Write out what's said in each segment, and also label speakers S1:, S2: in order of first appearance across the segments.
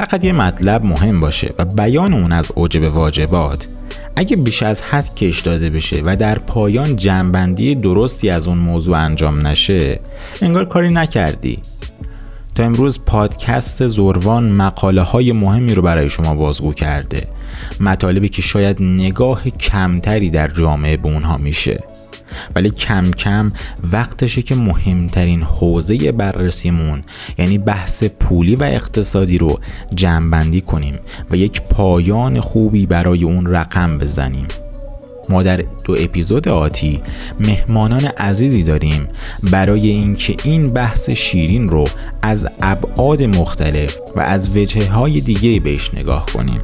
S1: هر قد یه مطلب مهم باشه و بیان اون از اوجب واجبات اگه بیش از حد کش داده بشه و در پایان جنبندی درستی از اون موضوع انجام نشه انگار کاری نکردی. تا امروز پادکست زروان مقاله های مهمی رو برای شما بازگو کرده. مطالبی که شاید نگاه کمتری در جامعه به اونها میشه. ولی کم کم وقتشه که مهمترین حوزه بررسیمون یعنی بحث پولی و اقتصادی رو جمعبندی کنیم و یک پایان خوبی برای اون رقم بزنیم. ما در دو اپیزود آتی مهمانان عزیزی داریم برای اینکه این بحث شیرین رو از ابعاد مختلف و از وجه های دیگه بهش نگاه کنیم.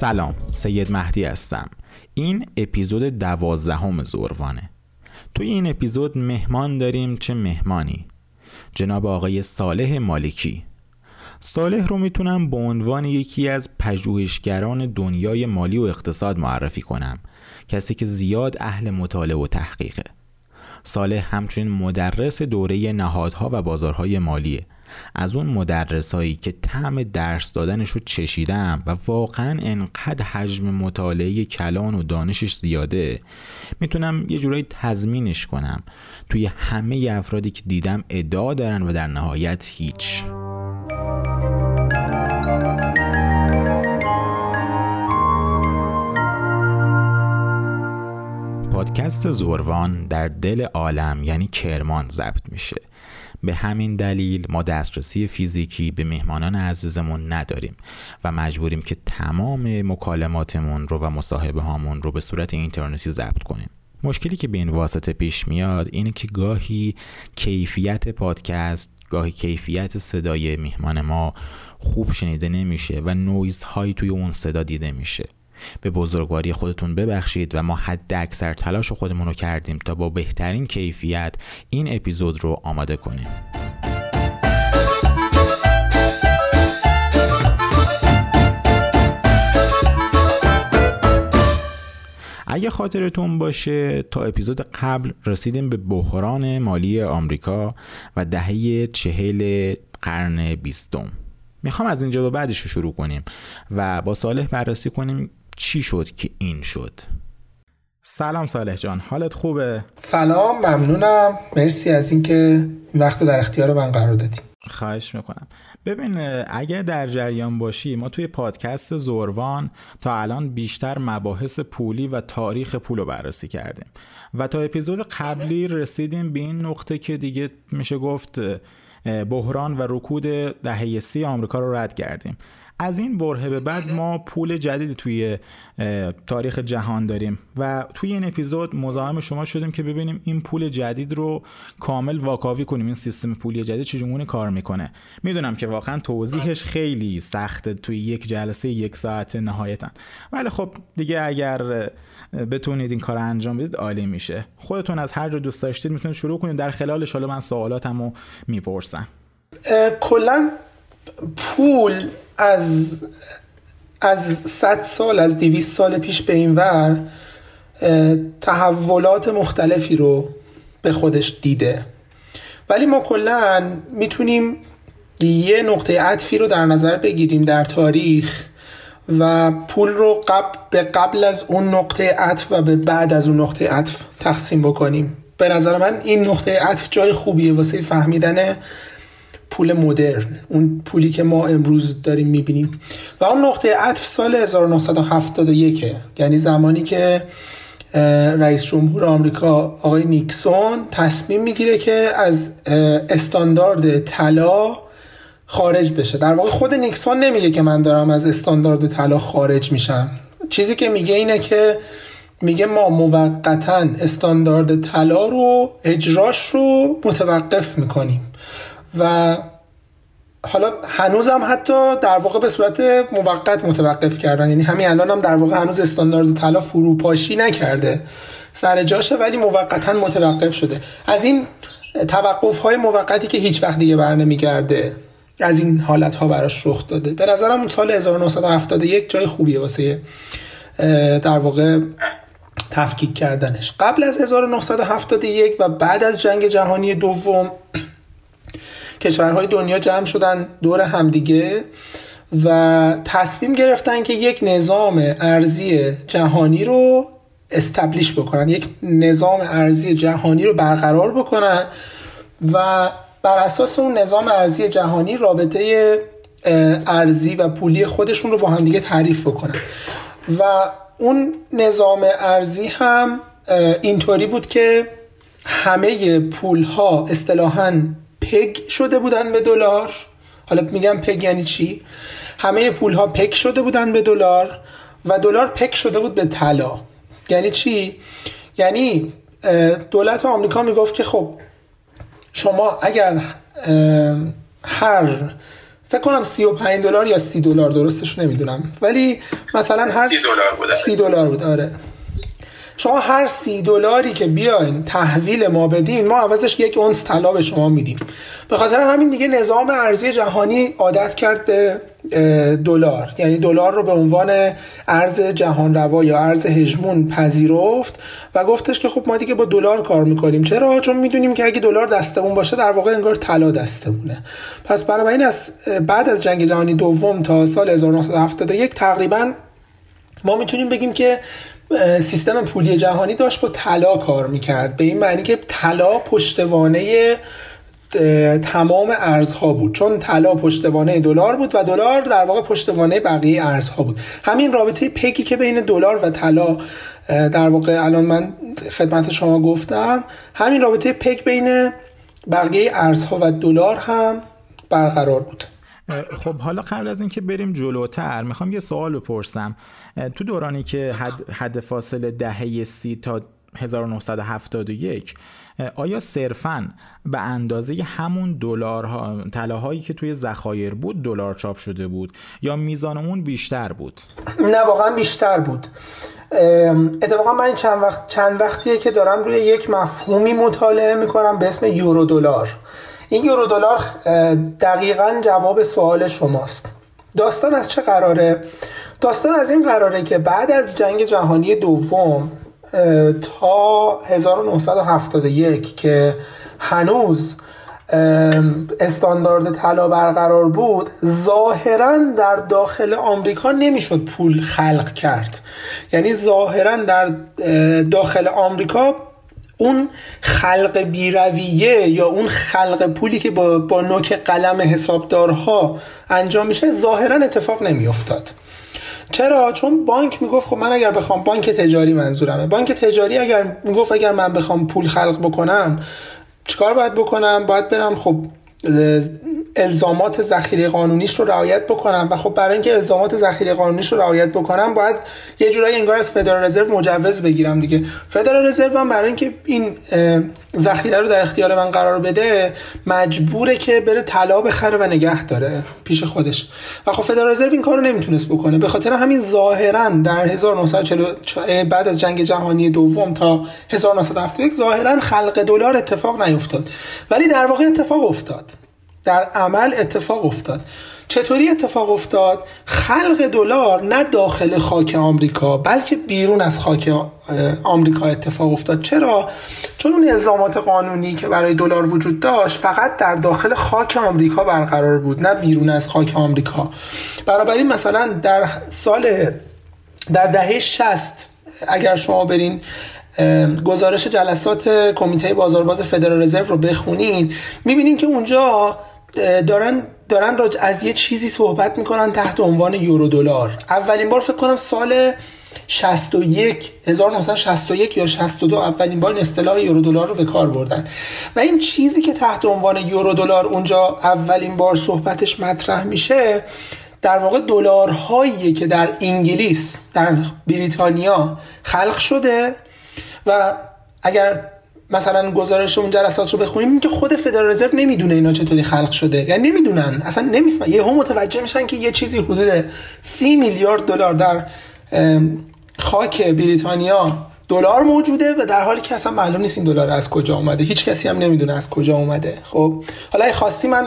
S1: سلام سید مهدی هستم. این اپیزود دوازدهم زوروانه توی این اپیزود مهمان داریم چه مهمانی؟ جناب آقای صالح مالکی. صالح رو می‌تونم به عنوان یکی از پژوهشگران دنیای مالی و اقتصاد معرفی کنم. کسی که زیاد اهل مطالعه و تحقیقه. صالح همچنین مدرس دوره نهادها و بازارهای مالیه. از اون مدرسایی که طعم درس دادنش رو چشیدم و واقعا انقدر حجم مطالعه کلان و دانشش زیاده. می‌تونم یه جورایی تضمینش کنم. توی همه افرادی که دیدم ادعا دارن و در نهایت هیچ. پادکست زوروان در دل عالم یعنی کرمان ضبط میشه. به همین دلیل ما دسترسی فیزیکی به مهمانان عزیزمون نداریم و مجبوریم که تمام مکالماتمون رو و مصاحبه هامون رو به صورت اینترنتی ضبط کنیم. مشکلی که به این واسطه پیش میاد اینه که گاهی کیفیت پادکست گاهی کیفیت صدای میهمان ما خوب شنیده نمیشه و نویز هایی توی اون صدا دیده میشه. به بزرگواری خودتون ببخشید و ما حد اکثر تلاش خودمون رو کردیم تا با بهترین کیفیت این اپیزود رو آماده کنیم. اگه خاطرتون باشه تا اپیزود قبل رسیدیم به بحران مالی آمریکا و دهه چهل قرن بیستم. می‌خوام از اینجا به بعدش رو شروع کنیم و با صالح بررسی کنیم چی شد که این شد؟ سلام صالح جان حالت خوبه؟
S2: سلام ممنونم. مرسی از اینکه این وقت در اختیار من قرار دادی.
S1: خواهش می‌کنم. ببین اگه در جریان باشی ما توی پادکست زوروان تا الان بیشتر مباحث پولی و تاریخ پول رو بررسی کردیم. و تا اپیزود قبلی رسیدیم به این نقطه که دیگه میشه گفت بحران و رکود دهه سی آمریکا رو رد کردیم. از این برهه به بعد ما پول جدیدی توی تاریخ جهان داریم و توی این اپیزود مزاحم شما شدیم که ببینیم این پول جدید رو کامل واکاوی کنیم. این سیستم پولی جدید چجوری کار می‌کنه. می‌دونم که واقعا توضیحش خیلی سخته توی یک جلسه یک ساعت نهایتا. ولی خب دیگه اگر بتونید این کار انجام بدید عالی میشه. خودتون از هر جا دوست داشتید می‌تونید شروع کنید. در خلالش حالا من سوالاتمو می‌پرسم.
S2: کلا پول از از 100 سال از 200 سال پیش به این ور تحولات مختلفی رو به خودش دیده. ولی ما کلا می‌تونیم یه نقطه عطفی رو در نظر بگیریم در تاریخ و پول رو قبل به قبل از اون نقطه عطف و به بعد از اون نقطه عطف تقسیم بکنیم. به نظر من این نقطه عطف جای خوبیه واسه فهمیدن پول مدرن اون پولی که ما امروز داریم می‌بینیم. و اون نقطه عطف سال 1971 یعنی زمانی که رئیس جمهور آمریکا آقای نیکسون تصمیم می‌گیره که از استاندارد طلا خارج بشه. در واقع خود نیکسون نمیگه که من دارم از استاندارد طلا خارج میشم. چیزی که میگه اینه که میگه ما موقتا استاندارد طلا رو اجراش رو متوقف می‌کنیم. و حالا هنوز هم حتی در واقع به صورت موقت متوقف کردن. یعنی همین الان هم در واقع هنوز استاندارد طلا فروپاشی نکرده. سر جاشه ولی موقتا متوقف شده. از این توقف های موقتی که هیچ وقت دیگه بر نمیگرده از این حالت ها براش رخ داده. به نظرم سال 1971 جای خوبیه واسه در واقع تفکیک کردنش. قبل از 1971 و بعد از جنگ جهانی دوم کشورهای دنیا جمع شدن دور همدیگه و تصمیم گرفتن که یک نظام ارزی جهانی رو استبلیش بکنن یک نظام ارزی جهانی رو برقرار بکنن و بر اساس اون نظام ارزی جهانی رابطه ارزی و پولی خودشون رو با هم دیگه تعریف بکنن. و اون نظام ارزی هم اینطوری بود که همه پول ها پگ شده بودن به دلار. حالا میگم پگ یعنی چی؟ همه پول ها پک شده بودن به دلار و دلار پک شده بود به طلا. یعنی چی؟ یعنی دولت آمریکا می‌گفت که خب شما اگر هر فکر کنم 35 دلار یا 30 دلار درستش نمی‌دونم. ولی مثلا هر
S3: 30 دلار بود.
S2: 30 دلار بود آره. شما هر سی دلاری که بیاین تحویل ما بدین ما عوضش یک اونس طلا به شما میدیم. به خاطر همین دیگه نظام ارزی جهانی عادت کرد به دلار. یعنی دلار رو به عنوان ارز جهان روا یا ارز هژمون پذیرفت و گفتش که خب ما دیگه با دلار کار می‌کنیم. چرا؟ چون می‌دونیم که اگه دلار دستمون باشه در واقع انگار طلا دستمونه. پس بنابراین از بعد از جنگ جهانی دوم تا سال 1971 تقریبا ما می‌تونیم بگیم که سیستم پولی جهانی داشت با طلا کار می‌کرد. به این معنی که طلا پشتوانه تمام ارزها بود. چون طلا پشتوانه دلار بود و دلار در واقع پشتوانه بقیه ارزها بود. همین رابطه پکی که بین دلار و طلا در واقع الان من خدمت شما گفتم همین رابطه پک بین بقیه ارزها و دلار هم برقرار بود.
S1: خب حالا قبل از اینکه بریم جلوتر می‌خوام یه سوال بپرسم. تو دورانی که حد, حد فاصله دهه سی تا 1971 آیا صرفا به اندازه همون دلارها طلاهایی که توی ذخایر بود دلار چاپ شده بود یا میزان اون بیشتر بود؟
S2: نه واقعا بیشتر بود. اتفاقا من چند وقت چند وقتیه که دارم روی یک مفهومی مطالعه می‌کنم به اسم یورو دلار. این یورو دلار دقیقا جواب سوال شماست. داستان از چه قراره؟ داستان از این قراره که بعد از جنگ جهانی دوم تا 1971 که هنوز استاندارد طلا برقرار بود ظاهرا در داخل آمریکا نمی‌شد پول خلق کرد. یعنی ظاهرا در داخل آمریکا اون خلق بیرویه یا اون خلق پولی که با, با نوک قلم حسابدارها انجام میشه ظاهرا اتفاق نمیافتاد. چرا؟ چون بانک می‌گفت خب من اگر بخوام بانک تجاری منظورمه. بانک تجاری اگر می‌گفت اگر من بخوام پول خلق بکنم چیکار باید بکنم؟ باید برم خب الزامات ذخیره قانونیش رو رعایت بکنم و خب برای اینکه الزامات ذخیره قانونیش رو رعایت بکنم باید یه جورایی انگار از فدرال رزرو مجوز بگیرم دیگه. فدرال رزرو هم برای اینکه این ذخیره رو در اختیار من قرار بده مجبوره که بره طلا بخره و نگه داره پیش خودش. و خب فدرال رزرو این کارو نمی‌تونست بکنه. به خاطر همین ظاهرا در 1940 بعد از جنگ جهانی دوم تا 1971 ظاهرا خلق دلار اتفاق نیفتاد. ولی در واقع اتفاق افتاد. در عمل اتفاق افتاد. چطوری اتفاق افتاد؟ خلق دلار نه داخل خاک آمریکا بلکه بیرون از خاک آمریکا اتفاق افتاد. چرا؟ چون اون الزامات قانونی که برای دلار وجود داشت فقط در داخل خاک آمریکا برقرار بود نه بیرون از خاک آمریکا. برابری مثلا در سال در دهه 60 اگر شما برین گزارش جلسات کمیته بازارباز فدرال رزرو رو بخونید می‌بینین که اونجا دارن دارن راج از یه چیزی صحبت می‌کنن تحت عنوان یورو دلار. اولین بار فکر کنم سال 61 1961 یا 62 اولین بار این اصطلاح یورو دلار رو به کار بردن. و این چیزی که تحت عنوان یورو دلار اونجا اولین بار صحبتش مطرح میشه در واقع دلارهایی که در انگلیس در بریتانیا خلق شده و اگر مثلا گزارش اون جلسات رو بخونیم که خود فدرال رزرو نمی‌دونه اینا چطوری خلق شده. یعنی نمی‌دونن. اصلا یه هم متوجه میشن که یه چیزی حدود سی میلیارد دلار در خاک بریتانیا دلار موجوده و در حالی که اصلا معلوم نیست این دلار از کجا اومده. هیچ کسی هم نمی‌دونه از کجا اومده. خب حالا ای خواستی من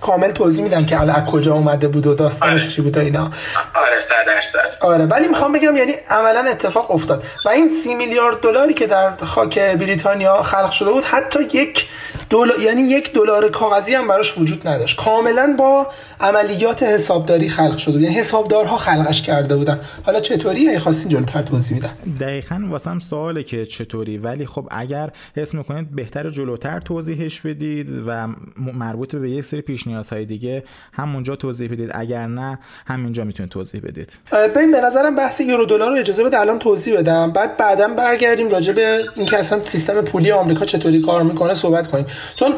S2: کامل توضیح میدم که حالا از کجا اومده بود و داستانش آره. چی بود اینا.
S3: آره صد درصد.
S2: آره ولی می‌خوام بگم یعنی عملا اتفاق افتاد. و این سی میلیارد دلاری که در خاک بریتانیا خلق شده بود حتی یک دلار یعنی یک دلار کاغذی هم براش وجود نداشت. کاملا با عملیات حسابداری خلق شده بود. یعنی حسابدارها خلقش کرده بودن. حالا چطوری؟ ای خواستین جلوتر توضیح میدم.
S1: دقیقا واسم سواله که چطوری. ولی خب اگر حس می‌کنید بهتر جلوتر توضیحش بدید و مربوط به یک سری پیش نیازهای دیگه همونجا توضیح بدید. اگر نه همینجا می‌تونید توضیح بدید.
S2: ببین به نظرم بحث یورو دلار رو اجازه بده الان توضیح بدم. بعد بعدا برگردیم راجع به اینکه اصلا سیستم پولی آمریکا چطوری کار می‌کنه صحبت کنیم. چون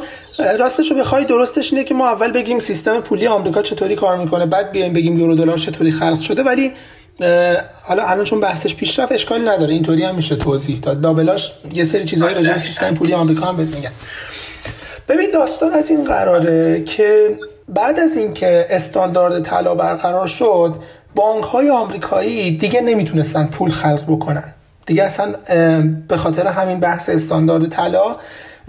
S2: راستش رو بخوای درستش اینه که ما اول بگیم سیستم پولی آمریکا چطوری کار می‌کنه بعد بیایم بگیم یورو دلار چطوری خلق شده. ولی حالا الان چون بحثش پیش رفت اشکالی نداره اینطوری هم میشه توضیح داد. لابلاش یه سری چیزهای راجع به سیستم پولی آمریکا هم بهت میگن. ببین داستان از این قراره که بعد از اینکه استاندارد طلا برقرار شد بانک های آمریکایی دیگه نمی‌تونستن پول خلق بکنن. دیگه اصلا به خاطر همین بحث استاندارد طلا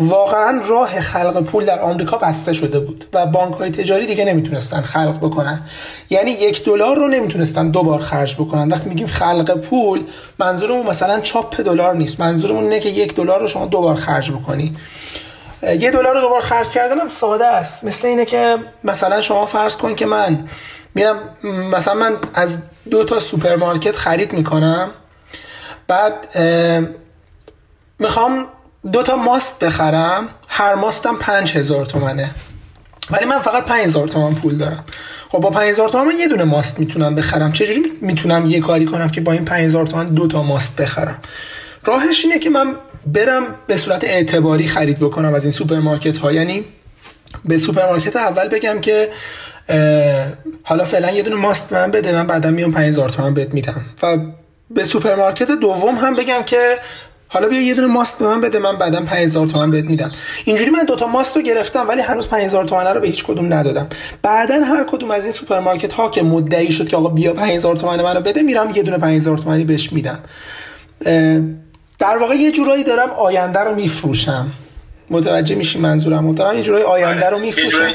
S2: واقعا راه خلق پول در آمریکا بسته شده بود و بانک های تجاری دیگه نمی‌تونستن خلق بکنن. یعنی یک دلار رو نمی‌تونستن دو بار خرج بکنن. وقتی میگیم خلق پول منظورمون مثلا چاپ دلار نیست. منظورمون اینه که یک دلار رو شما دو بار خرج بکنی. یه دلار رو دوبار خرج کردن هم ساده است. مثل اینه که مثلا شما فرض کن که من میرم مثلا من از دو تا سوپرمارکت خرید می‌کنم. بعد می‌خوام دو تا ماست بخرم هر ماستم پنج هزار تومنه. ولی من فقط پنج هزار تومن پول دارم. خب با پنج هزار تومن من یه دونه ماست می‌تونم بخرم. چجوری می‌تونم یه کاری کنم که با این پنج هزار تومن دو تا ماست بخرم؟ راهش اینه که من برم به صورت اعتباری خرید بکنم از این سوپرمارکت ها یعنی به سوپرمارکت اول بگم که حالا فعلا یه دونه ماست من بده من بعدا میام 5000 تومن بهت میدم. و به سوپرمارکت دوم هم بگم که حالا بیا یه دونه ماست به من بده من بعدا 5000 تومن بهت میدم. اینجوری من دوتا ماست رو گرفتم ولی هنوز 5000 تومن رو به هیچ کدوم ندادم. بعدا هر کدوم از این سوپرمارکت ها که مدعی شد که آقا بیا 5000 تومن منو بده میرم یه دونه 5000 تومنی بهش میدم. در واقع یه جورایی دارم آینده رو میفروشم. متوجه میشی منظورم دارم یه جورایی آینده رو میفروشم.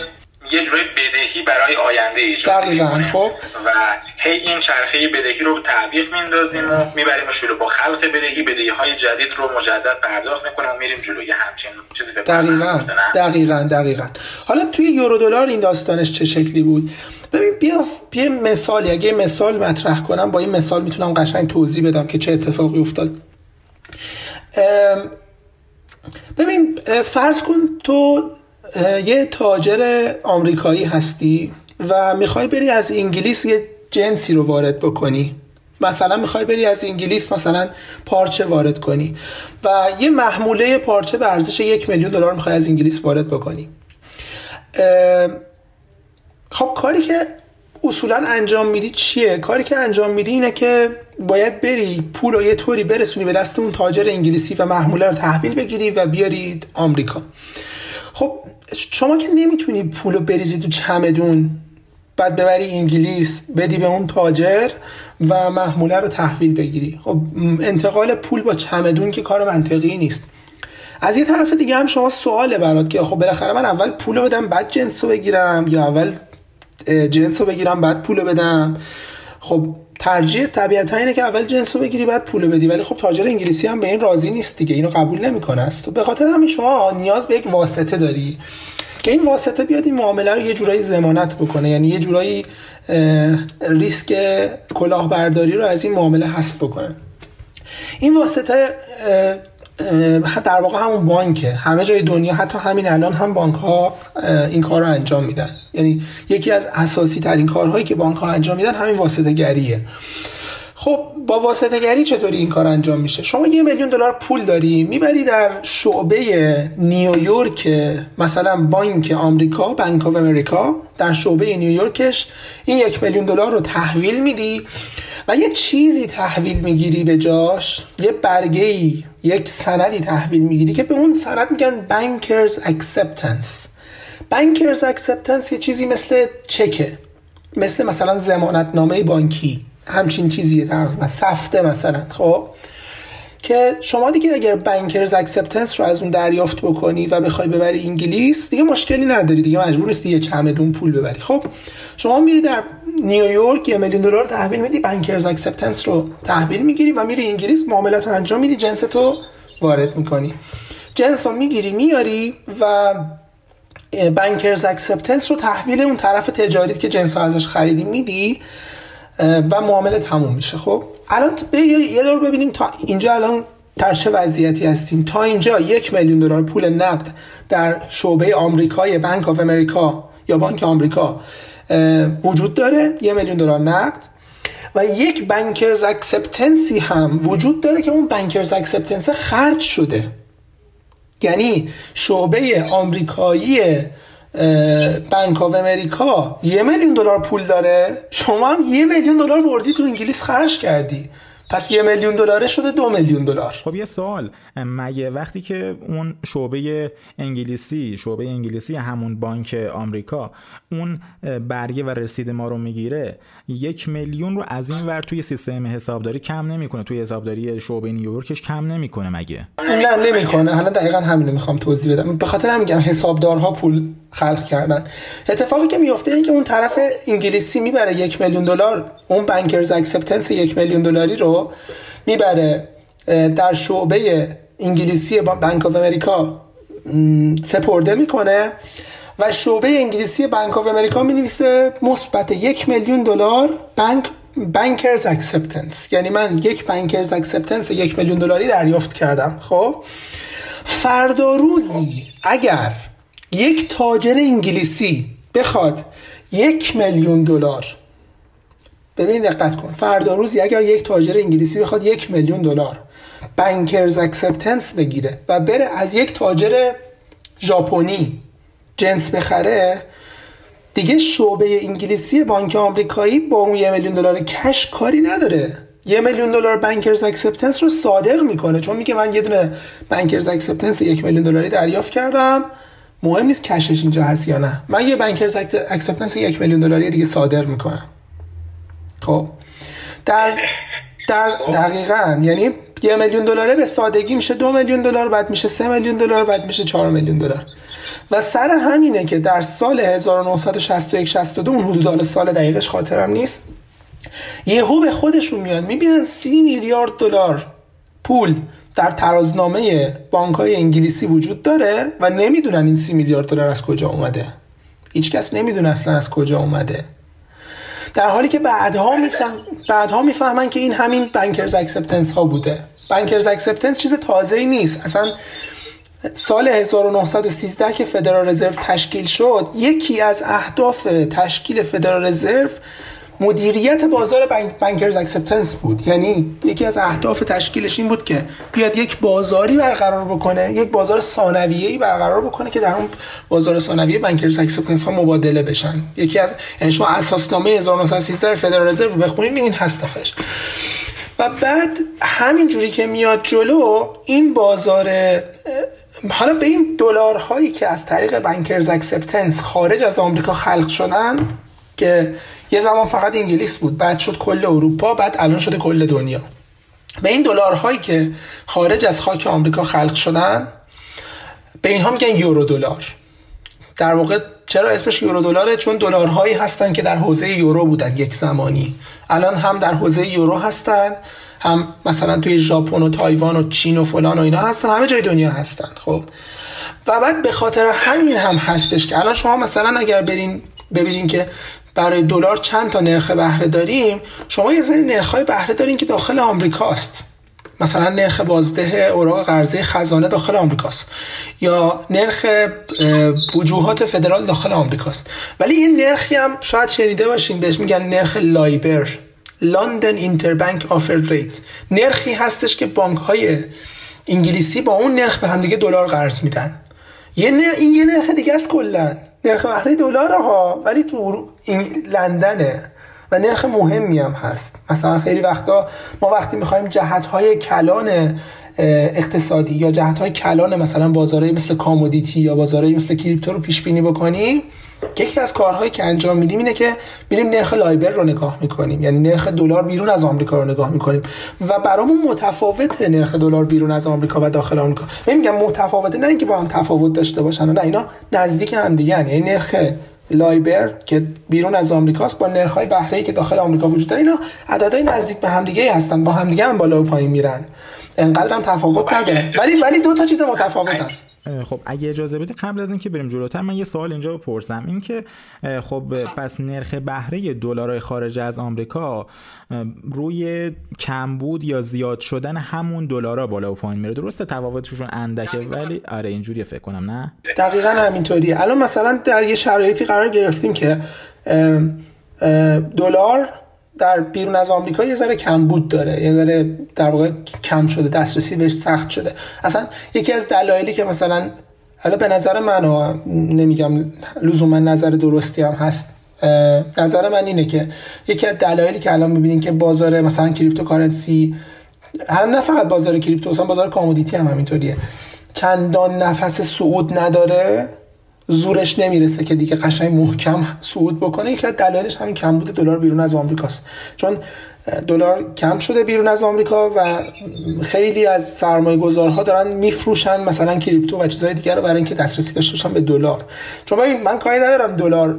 S3: یه جورای بدهی برای آینده ایجاد
S2: دقیقاً خب.
S3: و هی این چرخه بدهی رو تعویق میندازیم و می‌بریم جلو با خلق بدهی. بدهی های جدید رو مجدد پرداخت می‌کنیم و میریم جلو یه همچین چیزی
S2: دقیقاً دقیقاً دقیقاً. حالا توی یورو دلار این داستانش چه شکلی بود؟ ببین بیا بیا مثال اگه مثال مطرح کنم با این مثال می‌تونم قشنگ توضیح بدم که چه اتفاقی افتاد. ببین فرض کن تو یه تاجر آمریکایی هستی و می‌خوای بری از انگلیس یه جنسی رو وارد بکنی. مثلا می‌خوای بری از انگلیس مثلا پارچه وارد کنی و یه محموله پارچه به ارزش یک میلیون دلار می‌خوای از انگلیس وارد بکنی. خب کاری که اصولا انجام میدی چیه؟ کاری که انجام میدی اینه که باید بری پول رو یه طوری برسونی به دست اون تاجر انگلیسی و محموله رو تحویل بگیری و بیارید آمریکا. خب شما که نمی‌تونی پول رو بریزی تو چمدون بعد ببری انگلیس بدی به اون تاجر و محموله رو تحویل بگیری. خب انتقال پول با چمدون که کار منطقی نیست. از یه طرف دیگه هم شما سواله برات که خب بالاخره من اول پول بدم بعد جنس رو بگیرم یا اول جنس رو بگیرم بعد پول بدم. خب ترجیح طبیعتا اینه که اول جنس رو بگیری بعد پول بدی. ولی خب تاجر انگلیسی هم به این راضی نیست دیگه. اینو قبول نمی‌کنه. است. به خاطر همین شما نیاز به یک واسطه داری. که این واسطه بیاد این معامله رو یه جورایی زمانت بکنه. یعنی یه جورایی ریسک کلاهبرداری رو از این معامله حذف بکنه. این واسطه در واقع همون بانکه. همه جای دنیا حتی همین الان هم بانک ها این کار رو انجام میدن. یعنی یکی از اساسی ترین کارهایی که بانک ها انجام میدن همین واسطه گریه خب با واسطه گری چطوری این کار انجام میشه؟ شما یه میلیون دلار پول داری می‌بری در شعبه نیویورک مثلا بانک آمریکا Bank of America در شعبه نیویورکش این یک میلیون دلار رو تحویل میدی. و یه چیزی تحویل می‌گیری به جاش یه برگه ای یک سندی تحویل می‌گیری که به اون سند میگن banker's acceptance banker's acceptance یه چیزی مثل چکه مثل مثلا ضمانت نامه بانکی. همچین چیزیه تقریبا سفته مثلا خب؟ که شما دیگه اگر banker's acceptance رو از اون دریافت بکنی و بخوای ببری انگلیس دیگه مشکلی نداری دیگه. مجبور نیستی یه چمدون پول ببری. خب شما میری در نیویورک یه میلیون دلار تحویل میدی banker's acceptance رو تحویل می‌گیری و میری انگلیس معاملات رو انجام میدی جنس تو وارد می‌کنی. جنس رو می‌گیری میاری و banker's acceptance رو تحویل اون طرف تجاری که جنس ازش خریدی میدی. و معامله تموم میشه. خب الان یه دور ببینیم تا اینجا الان در چه وضعیتی هستیم. تا اینجا یک میلیون دلار پول نقد در شعبه آمریکای Bank of America یا بانک آمریکا وجود داره. یه میلیون دلار نقد. و یک banker's acceptance ی هم وجود داره که اون banker's acceptance خرج شده. یعنی شعبه آمریکایی Bank of America یه میلیون دلار پول داره؟ شما هم یه میلیون دلار بردی تو انگلیس خرج کردی. پس یه میلیون دلاره شده دو میلیون دلار.
S1: خب یه سوال. مگه وقتی که اون شعبه انگلیسی شعبه انگلیسی همون بانک آمریکا اون برگه و رسید ما رو می‌گیره یک میلیون رو از این ور توی سیستم حسابداری کم نمی‌کنه توی حسابداری شعبه نیویورکش کم نمی‌کنه مگه؟
S2: نه نمی‌کنه. حالا دقیقا همینو می‌خوام توضیح بدم. به خاطر همین میگم حسابدارها پول خلق کردن. اتفاقی که میفته اینه که اون طرف انگلیسی می‌بره یک میلیون دلار اون banker's acceptance یک میلیون دلاری رو می‌بره در شعبه انگلیسی Bank of America سپرده می‌کنه و شعبه انگلیسی Bank of America می نویسه مثبت یک میلیون دلار بانک banker's acceptance یعنی من یک banker's acceptance یک میلیون دلاری دریافت کردم. خب؟ فردا روزی اگر یک تاجر انگلیسی بخواد یک میلیون دلار ببین دقت کن. فردا روزی اگر یک تاجر انگلیسی بخواد یک میلیون دلار banker's acceptance بگیره و بره از یک تاجر ژاپنی جنس بخره دیگه شعبه انگلیسی بانک آمریکایی با اون یه میلیون دلار cash کاری نداره. یه میلیون دلار banker's acceptance رو صادر می‌کنه. چون میگه من یه دونه banker's acceptance یک میلیون دلاری دریافت کردم. مهم نیست cash ش اینجا هست یا نه. من یه banker's acceptance یک میلیون دلاری دیگه صادر می‌کنم. خب. در در دقیقا. یعنی یه میلیون دلاره به سادگی میشه دو میلیون دلار بعد میشه سه میلیون دلار بعد میشه چهار میلیون دلار. و سر همینه که در سال 1961 62 اون حدود سال دقیقش خاطرم نیست. یهو به خودشون میاد می‌بینن سی میلیارد دلار پول در ترازنامه بانک های انگلیسی وجود داره و نمی‌دونن این سی میلیارد دلار از کجا اومده. هیچکس نمی‌دونه اصلا از کجا اومده. در حالی که بعدها میفهم بعدها می‌فهمن که این همین banker's acceptance ها بوده. banker's acceptance چیز تازه ای نیست. اصلا سال 1913 که فدرال رزرو تشکیل شد یکی از اهداف تشکیل فدرال رزرو مدیریت بازار banker's acceptance بود. یعنی یکی از اهداف تشکیلش این بود که بیاد یک بازاری برقرار بکنه یک بازار ثانویه‌ای برقرار بکنه که در اون بازار ثانویه banker's acceptance ها مبادله بشن. یکی از یعنی شما اساسنامه 1913 فدرال رزرو بخونید این هست داخلش و بعد همین جوری که میاد جلو این بازار حالا به این دلارهایی که از طریق banker's acceptance خارج از آمریکا خلق شدن که یه زمان فقط انگلیس بود بعد شد کل اروپا بعد الان شده کل دنیا. به این دلارهایی که خارج از خاک آمریکا خلق شدن به اینها میگن یورو دلار. در واقع چرا اسمش یورو دلاره؟ چون دلارهایی هستن که در حوزه یورو بودن یک زمانی. الان هم در حوزه یورو هستن هم مثلا توی ژاپن و تایوان و چین و فلان و اینا هستن همه جای دنیا هستن خب. و بعد به خاطر همین هم هستش که الان شما مثلا اگر برین ببینین که برای دلار چند تا نرخ بهره داریم شما یه سری نرخ‌های بهره دارین که داخل آمریکاست. مثلا نرخ بازده اوراق قرضه خزانه داخل آمریکاست. یا نرخ وجوهات فدرال داخل آمریکاست. ولی این نرخی هم شاید شنیده باشین بهش میگن نرخ لایبر لندن اینتربانک آفر ریت نرخی هستش که بانک های انگلیسی با اون نرخ به همدیگه دلار قرض میدن. یه این یه نرخ دیگه است کلا. نرخ بهره دلار ها ولی تو لندنه و نرخ مهمی هم هست. مثلا خیلی وقتا ما وقتی می‌خوایم جهت های کلان اقتصادی یا جهت های کلان مثلا بازارهای مثل کامودیتی یا بازارهای مثل کریپتو رو پیش بینی بکنیم یکی از کارهایی که انجام میدیم اینه که میریم نرخ لایبر رو نگاه می‌کنیم. یعنی نرخ دلار بیرون از آمریکا رو نگاه می‌کنیم. و برامون متفاوت نرخ دلار بیرون از آمریکا و داخل آمریکا. میگم متفاوته نه اینکه با هم تفاوت داشته باشن نه اینا نزدیک هم دیگه یعنی نرخ لایبر که بیرون از آمریکاست با نرخ های بهره که داخل آمریکا وجود داره اینا عددهای نزدیک به همدیگه هستن با همدیگه هم بالا و پایین میرن. انقدر هم تفاوت نداره. ولی ولی دو تا چیز متفاوتن.
S1: خب اگه اجازه بدی قبل از اینکه بریم جلوتر من یه سوال اینجا بپرسم. این که خب پس نرخ بهره دلارای خارج از آمریکا روی کمبود یا زیاد شدن همون دلارا بالا و پایین میره. درسته تفاوتشون اندکه ولی آره اینجوری فکر کنم نه؟
S2: دقیقا همینطوریه. الان مثلا در یه شرایطی قرار گرفتیم که دلار در بیرون از آمریکا یه ذره کمبود داره. یه ذره در واقع کم شده دسترسی بهش سخت شده. اصلا یکی از دلایلی که مثلا حالا به نظر من نمیگم لزوما نظر درستی هم هست نظر من اینه که یکی از دلایلی که الان می‌بینین که بازار مثلا cryptocurrency هر نه فقط بازار crypto مثلا بازار commodity هم همینطوریه. چندان نفس صعود نداره. زورش نمی‌رسه که دیگه قشنگ محکم صعود بکنه. یکی از دلایلش همین کمبود دلار بیرون از آمریکاست. چون دلار کم شده بیرون از آمریکا و خیلی از سرمایه گذارها دارن میفروشن مثلا crypto و چیزهای دیگر رو برای اینکه دسترسی داشته باشن به دلار. چون من کاری ندارم دلار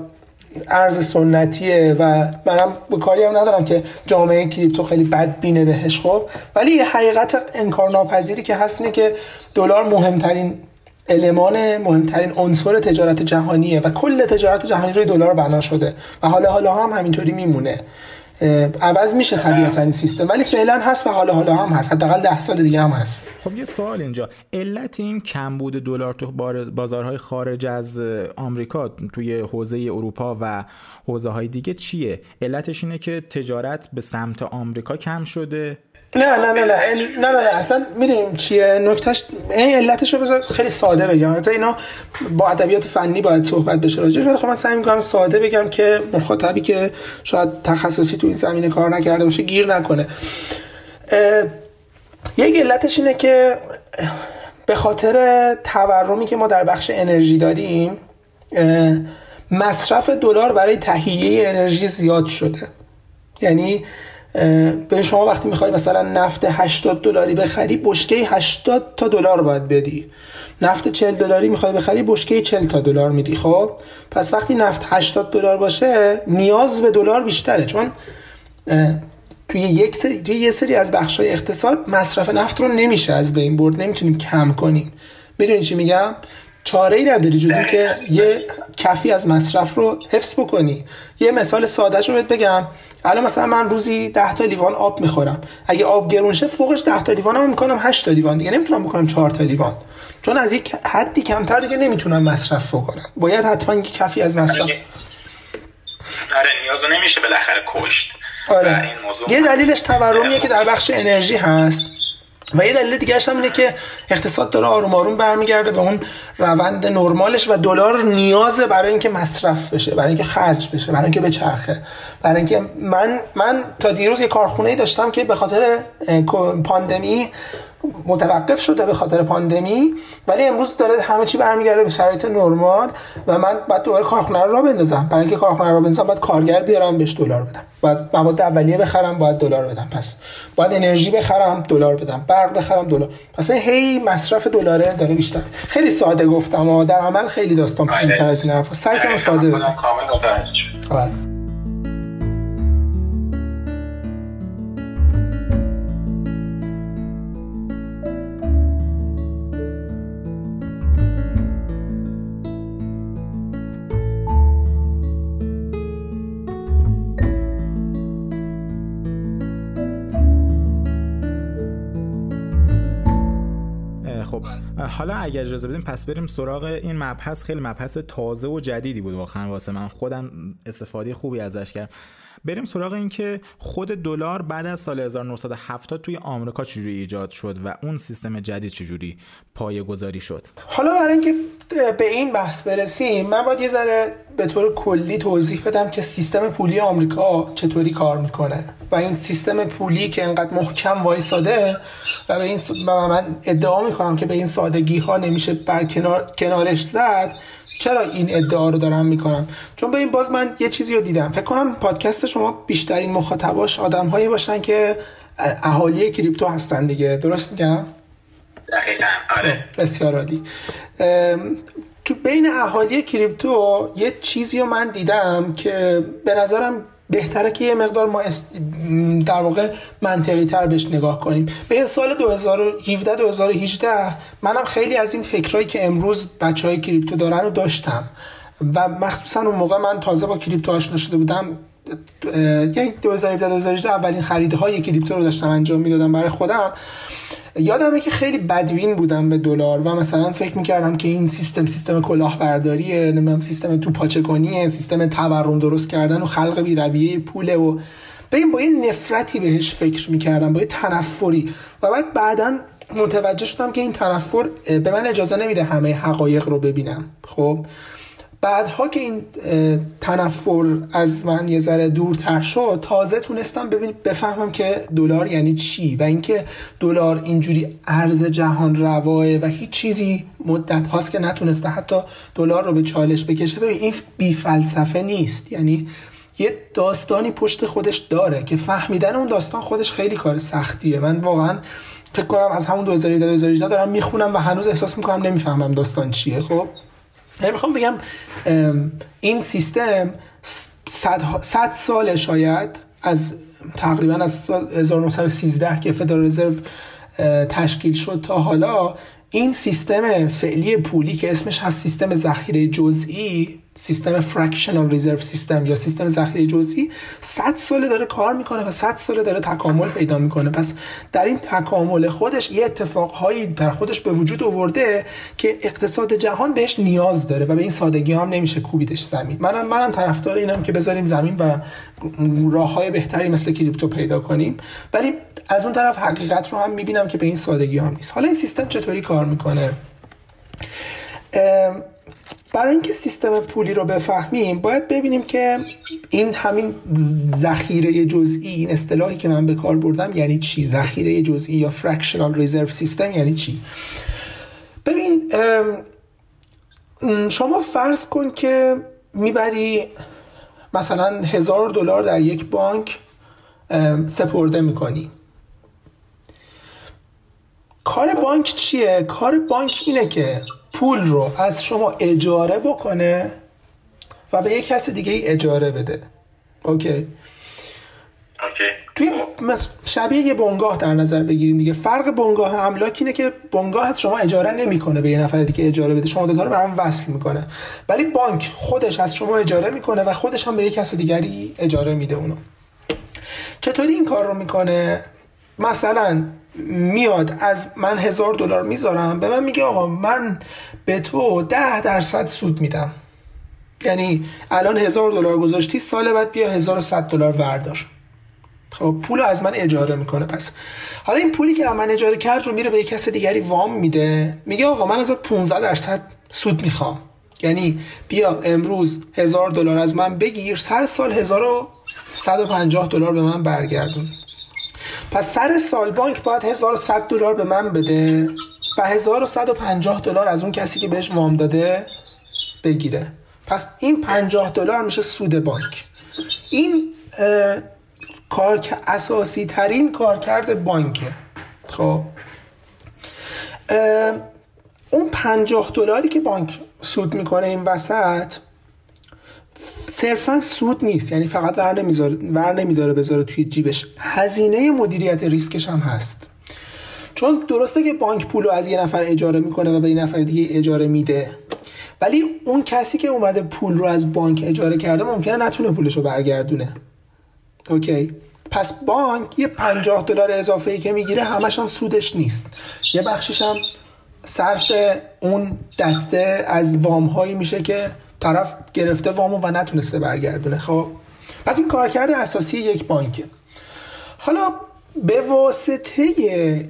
S2: ارز سنتیه و منم به کاری هم ندارم که جامعه کریپتو خیلی بد بینه بهش خب. ولی حقیقت انکارناپذیری که هست اینه که دلار مهمترین المان مهمترین عنصر تجارت جهانیه و کل تجارت جهانی روی دلار بنا شده و حالا حالا هم همینطوری میمونه. عوض میشه طبیعتا این سیستم ولی فعلا هست و حالا حالا هم هست. حداقل ده سال دیگه هم هست.
S1: خب یه سوال اینجا. علت این کمبود دلار تو بازارهای خارج از آمریکا توی حوزه اروپا و حوزه های دیگه چیه؟ علتش اینه که تجارت به سمت آمریکا کم شده.
S2: نه نه نه نه. نه نه, نه. اصلا می‌دونیم چیه؟ نکتهش این علتش رو بذار خیلی ساده بگم. البته اینا با ادبیات فنی باید صحبت بشه راجعش ولی خب من سعی می‌کنم ساده بگم که مخاطبی که شاید تخصصی تو این زمینه کار نکرده باشه گیر نکنه. یک علتش اینه که به خاطر تورمی که ما در بخش انرژی داریم مصرف دلار برای تهیه انرژی زیاد شده. یعنی به شما وقتی می‌خوای مثلا نفت 80 دلاری بخری بشکه 80 تا دلار باید بدی. نفت 40 دلاری می‌خوای بخری بشکه 40 تا دلار میدی خب؟ پس وقتی نفت 80 دلار باشه نیاز به دلار بیشتره چون توی یک سری توی یه سری از بخش‌های اقتصاد مصرف نفت رو نمیشه از بین برد نمی‌تونیم کم کنیم. می‌دونی چی میگم؟ چاره ای نداری جز که یه کفی از مصرف رو حفظ بکنی. یه مثال ساده رو بهت بگم. الان مثلا من روزی 10 تا لیوان آب می‌خورم. اگه آب گرون شه فوقش 10 تا لیوانم می‌کنم 8 تا لیوان دیگه. نمی‌تونم بکنم 4 تا لیوان چون از یک حدی کمتر دیگه نمی‌تونم مصرف بکنم. باید حتما یک کفی از مصرف.
S3: آره. نیازو نمیشه بالاخره کشت.
S2: آره. یه دلیلش تورمیه که در بخش انرژی هست. و یه دلیل دیگه هم اینه که اقتصاد داره آروم آروم برمیگرده به اون روند نرمالش و دلار نیازه برای اینکه مصرف بشه برای اینکه خرج بشه برای اینکه بچرخه. برای اینکه من من تا دیروز یه کارخونه ای داشتم که به خاطر پاندمی متوقف شده به خاطر پاندمی ولی امروز داره همه چی برمیگرده به شرایط نرمال و من بعد دوباره کارخونه رو را بندازم. برای اینکه کارخونه رو بندازم باید کارگر بیارم بهش دلار بدم. باید مواد اولیه بخرم باید دلار بدم. پس باید انرژی بخرم دلار بدم. برق بخرم دلار. پس من هی مصرف دلاره داره بیشتر. خیلی ساده گفتم و در عمل خیلی داستان پیچیده از این حرفا. سعی کنم ساده.
S1: حالا اگر اجازه بدیم پس بریم سراغ این مبحث. خیلی مبحث تازه و جدیدی بود واقعا واسه من. خودم استفاده خوبی ازش کردم. بریم سراغ این که خود دلار بعد از سال 1970 توی آمریکا چجوری ایجاد شد و اون سیستم جدید چجوری پایه گذاری شد.
S2: حالا برای اینکه به این بحث برسیم من باید یه ذره به طور کلی توضیح بدم که سیستم پولی آمریکا چطوری کار می‌کنه و این سیستم پولی که انقدر محکم وایساده و به این من ادعا می‌کنم که به این سادگی ها نمیشه بر کنار، کنارش زد چرا این ادعا رو دارم می‌کنم؟ چون به این باز من یه چیزی رو دیدم. فکر کنم پادکست شما بیشترین مخاطباش آدم هایی باشن که اهالی کریپتو هستن دیگه. درست میگم؟
S3: دقیقا آره.
S2: خب، بسیار عالی. تو بین اهالی کریپتو یه چیزی رو من دیدم که به نظرم بهتره که یه مقدار ما در واقع منطقی تر بهش نگاه کنیم. به سال 2017 2018 منم خیلی از این فکرهایی که امروز بچه های کریپتو دارن رو داشتم. و مخصوصا اون موقع من تازه با کریپتو آشنا شده بودم یعنی 2017 2018 اولین خریدهای کریپتو رو داشتم انجام می‌دادم برای خودم. یادمه که خیلی بدوین بودم به دلار و مثلا فکر می‌کردم که این سیستم سیستم کلاهبرداریه نمی‌دونم سیستم تو سیستم تورم درست کردن و خلق بی رویه پوله و ببین با یه نفرتی بهش فکر می‌کردم با یه تنفری. و بعد بعدا متوجه شدم که این تنفر به من اجازه نمیده همه حقایق رو ببینم. خب؟ بعدها که این تنفر از من یه ذره دورتر شد تازه تونستم ببین بفهمم که دلار یعنی چی و اینکه دلار اینجوری ارز جهان رواه و هیچ چیزی مدت هاست که نتونسته حتی دلار رو به چالش بکشه. ببین این بی فلسفه نیست. یعنی یه داستانی پشت خودش داره که فهمیدن اون داستان خودش خیلی کار سختیه. من واقعا فکر کنم از همون 2018 دارم می‌خونم و هنوز احساس می‌کنم نمی‌فهمم داستان چیه خب؟ یعنی می‌خوام بگم این سیستم صد سال شاید از تقریبا از سال 1913 که فدرال رزرو تشکیل شد تا حالا این سیستم فعلی پولی که اسمش هست سیستم ذخیره جزئی سیستم فرکشنال ریزرو سیستم یا سیستم ذخیره جزئی 100 ساله داره کار می‌کنه و 100 ساله داره تکامل پیدا می‌کنه. پس در این تکامل خودش یه اتفاقهایی در خودش به وجود آورده که اقتصاد جهان بهش نیاز داره و به این سادگی هم نمیشه کوبیدش زمین. منم منم طرفدار اینم که بذاریم زمین و راه های بهتری مثل کریپتو پیدا کنیم. ولی از اون طرف حقیقت رو هم می‌بینم که به این سادگی هم نیست. حالا این سیستم چطوری کار می‌کنه؟ برای اینکه سیستم پولی رو بفهمیم باید ببینیم که این همین ذخیره جزئی این اصطلاحی که من به کار بردم یعنی چی؟ ذخیره جزئی یا فرکشنال ریزرو سیستم یعنی چی؟ ببین شما فرض کن که می‌بری مثلا هزار دلار در یک بانک سپرده می‌کنی. کار بانک چیه؟ کار بانک اینه که پول رو از شما اجاره بکنه و به یک کس دیگه ای اجاره بده. okay؟
S3: okay.
S2: توی شبیه یه بنگاه در نظر بگیریم دیگه. فرق بنگاه املاک اینه که بنگاه از شما اجاره نمی‌کنه به یه نفر دیگه اجاره بده. شما دوتا رو به هم وصل می‌کنه. ولی بانک خودش از شما اجاره می‌کنه و خودش هم به یک کس دیگری اجاره میده اونو. چطوری این کار رو می‌کنه؟ مثلا میاد از من هزار دلار می‌ذارم به من میگه آقا من به تو ده درصد سود میدم. یعنی الان هزار دلار گذاشتی سال بعد بیا هزار صد دلار وردار. خب پول از من اجاره می‌کنه پس. حالا این پولی که من اجاره کرد رو میره به کس دیگری وام میده. میگه آقا من ازت 15 درصد سود می‌خوام. یعنی بیا امروز هزار دلار از من بگیر سر سال هزار و 150 دلار به من برگردون. پس سر سال بانک باید 1100 دلار به من بده و 1150 دلار از اون کسی که بهش وام داده بگیره. پس این 50 دلار میشه سود بانک. این کار که اساسی ترین کارکرد بانکه. خب. اون 50 دلاری که بانک سود می‌کنه این وسط صرفا سود نیست. یعنی فقط ور نمی‌ذاره ور نمیداره بذاره توی جیبش. هزینه مدیریت ریسکش هم هست. چون درسته که بانک پول رو از یه نفر اجاره می‌کنه و به یه نفر دیگه اجاره میده. ولی اون کسی که اومده پول رو از بانک اجاره کرده ممکنه نتونه پولش رو برگردونه. اوکی. پس بانک یه پنجاه دلار اضافه ای که می‌گیره همش هم سودش نیست. یه بخشش هم صرف اون دسته از وام هایی میشه که طرف گرفته وامو و نتونسته برگردونه. خب پس این کارکرد اساسی یک بانکه. حالا به واسطه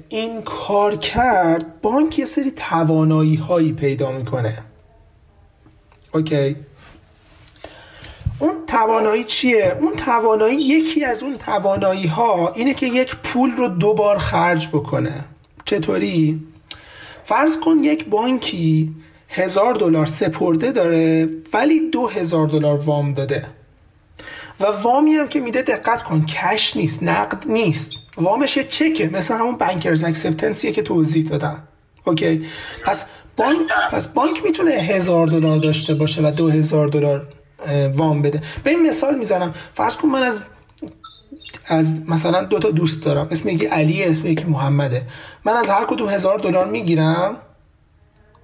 S2: این کار کرد بانک یه سری توانایی هایی پیدا می‌کنه. okay. اون توانایی چیه؟ اون توانایی یکی از اون توانایی ها اینه که یک پول رو دوبار خرج بکنه. چطوری؟ فرض کن یک بانکی هزار دلار سپرده داره ولی دو هزار دلار وام داده. و وامی هم که میده دقت کن cash نیست نقد نیست. وامش یه چکه مثل همون banker's acceptance یه که توضیح دادم. اوکی؟ پس بانک پس بانک می‌تونه هزار دلار داشته باشه و دو هزار دلار وام بده. به این مثال می‌زنم. فرض کن من از از مثلا دو تا دوست دارم. اسم یکی علی اسم یکی محمده. من از هر کدوم هزار دلار می‌گیرم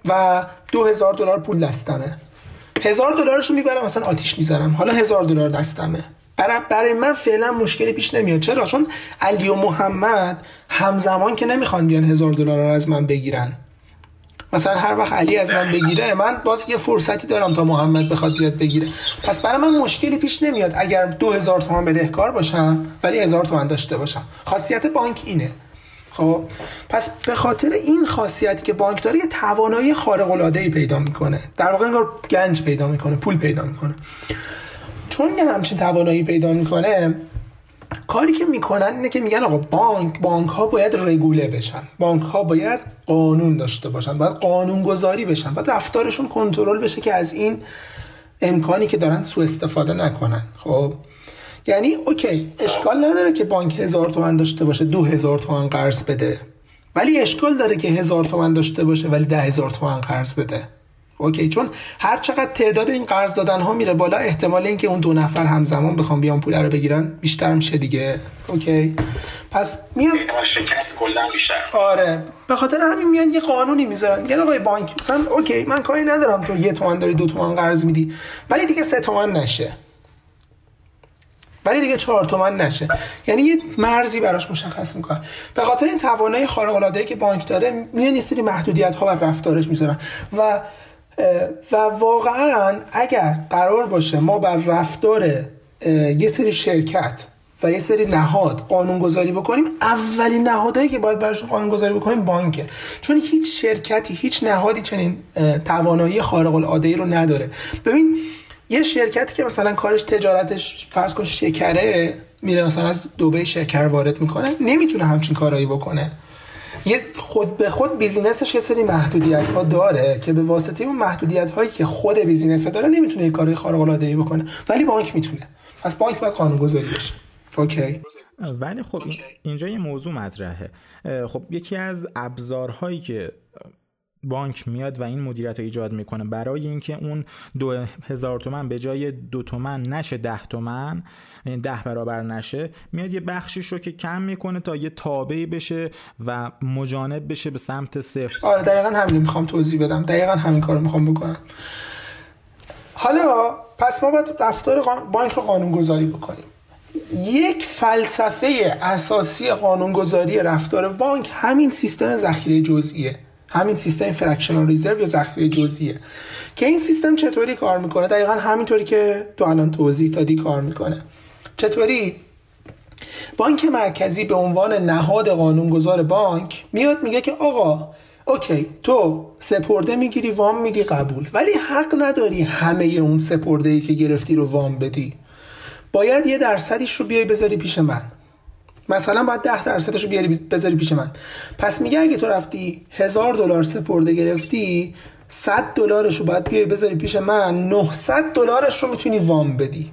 S2: و دو هزار دلار پول دستمه. هزار دلارش رو می‌برم مثلا آتیش می‌زنم. حالا هزار دلار دستمه. برای, برای من فعلا مشکلی پیش نمیاد. چرا؟ چون علی و محمد همزمان که نمی‌خوان بیان هزار دلار رو از من بگیرن. مثلا هر وقت علی از من بگیره من باز یه فرصتی دارم تا محمد بخواد بیاد بگیره. پس برای من مشکلی پیش نمیاد اگر دو هزار تومن بدهکار باشم ولی هزار تومن داشته باشم. خاصیت بانک اینه. خب پس به خاطر این خاصیتی که بانک داره یه توانایی خارق العاده ای پیدا می‌کنه. در واقع انگار گنج پیدا می‌کنه پول پیدا می‌کنه. چون یه همچین توانایی پیدا می‌کنه کاری که می‌کنن اینه که میگن آقا بانک بانک ها باید رگوله بشن. بانک ها باید قانون داشته باشن باید قانون گذاری بشن باید رفتارشون کنترل بشه که از این امکانی که دارن سوء استفاده نکنن. خب یعنی اوکی اشکال نداره که بانک هزار تومن داشته باشه دو هزار تومن قرض بده. ولی اشکال داره که هزار تومن داشته باشه ولی ده هزار تومن قرض بده. okay چون هر چقدر تعداد این قرض دادن ها میره بالا احتمال اینکه اون دو نفر همزمان بخوام بیان پول رو بگیرن بیشتر میشه دیگه. okay پس
S3: میام شکست کلا بیشتر.
S2: آره به خاطر همین میان یه قانونی می‌ذارن. میگن آقای بانک مثلا okay من کاری ندارم تو یه تومن داری دو تومن قرض میدی. ولی دیگه سه تومن نشه. ولی دیگه چهار تومن نشه. یعنی یه مرزی براش مشخص می‌کنن. به خاطر این توانایی خارق العاده که بانک داره میان یه سری محدودیت ها بر رفتارش می‌ذارن. و و واقعا اگر قرار باشه ما بر رفتار یه سری شرکت و یه سری نهاد قانون گذاری بکنیم اولین نهادهایی که باید براشون قانون گذاری بکنیم بانکه. چون هیچ شرکتی هیچ نهادی چنین توانایی خارق العاده رو نداره. ببین یه شرکتی که مثلا کارش تجارتش فرض کن شکره میره مثلا از دبی شکر وارد می‌کنه نمی‌تونه همچین کارایی بکنه. یه خود به خود business ش یه سری محدودیت ها داره که به واسطه اون محدودیت هایی که خود business داره نمی‌تونه یه کارهای خارق العاده ای بکنه. ولی بانک می‌تونه. پس بانک باید قانون گذاری بشه okay.
S1: ولی خب اینجا یه موضوع مطرحه. خب یکی از ابزارهایی که بانک میاد و این مدیریت رو ایجاد می‌کنه. برای اینکه اون دو هزار تومن به جای دو تومن نشه ده تومن یعنی ده برابر نشه میاد یه بخشیش رو که کم می‌کنه تا یه تابعی بشه و مجانب بشه به سمت صفر.
S2: آره دقیقا همین می‌خوام توضیح بدم. دقیقا همین کار می‌خوام بکنم. حالا پس ما باید رفتار بانک رو قانون گذاری بکنیم. یک فلسفه اساسی قانونگذاری رفتار بانک همین سیستم ذخیره جزئیه. همین سیستم فرکشنال ریزرو یا ذخیره جزئیه. که این سیستم چطوری کار می‌کنه؟ دقیقا همینطوری که تو الان توضیح دادی کار می‌کنه. چطوری؟ بانک مرکزی به عنوان نهاد قانونگذار بانک میاد میگه که آقا اوکی تو سپرده می‌گیری وام میدی قبول. ولی حق نداری همه اون سپرده ای که گرفتی رو وام بدی. باید یه درصدیش رو بیای بذاری پیش من. مثلا باید ده درصدش رو بیاری بذاری پیش من. پس میگه اگه تو رفتی هزار دلار سپرده گرفتی 100 دلارش رو باید بیای بذاری پیش من 900 دلارش رو می‌تونی وام بدی.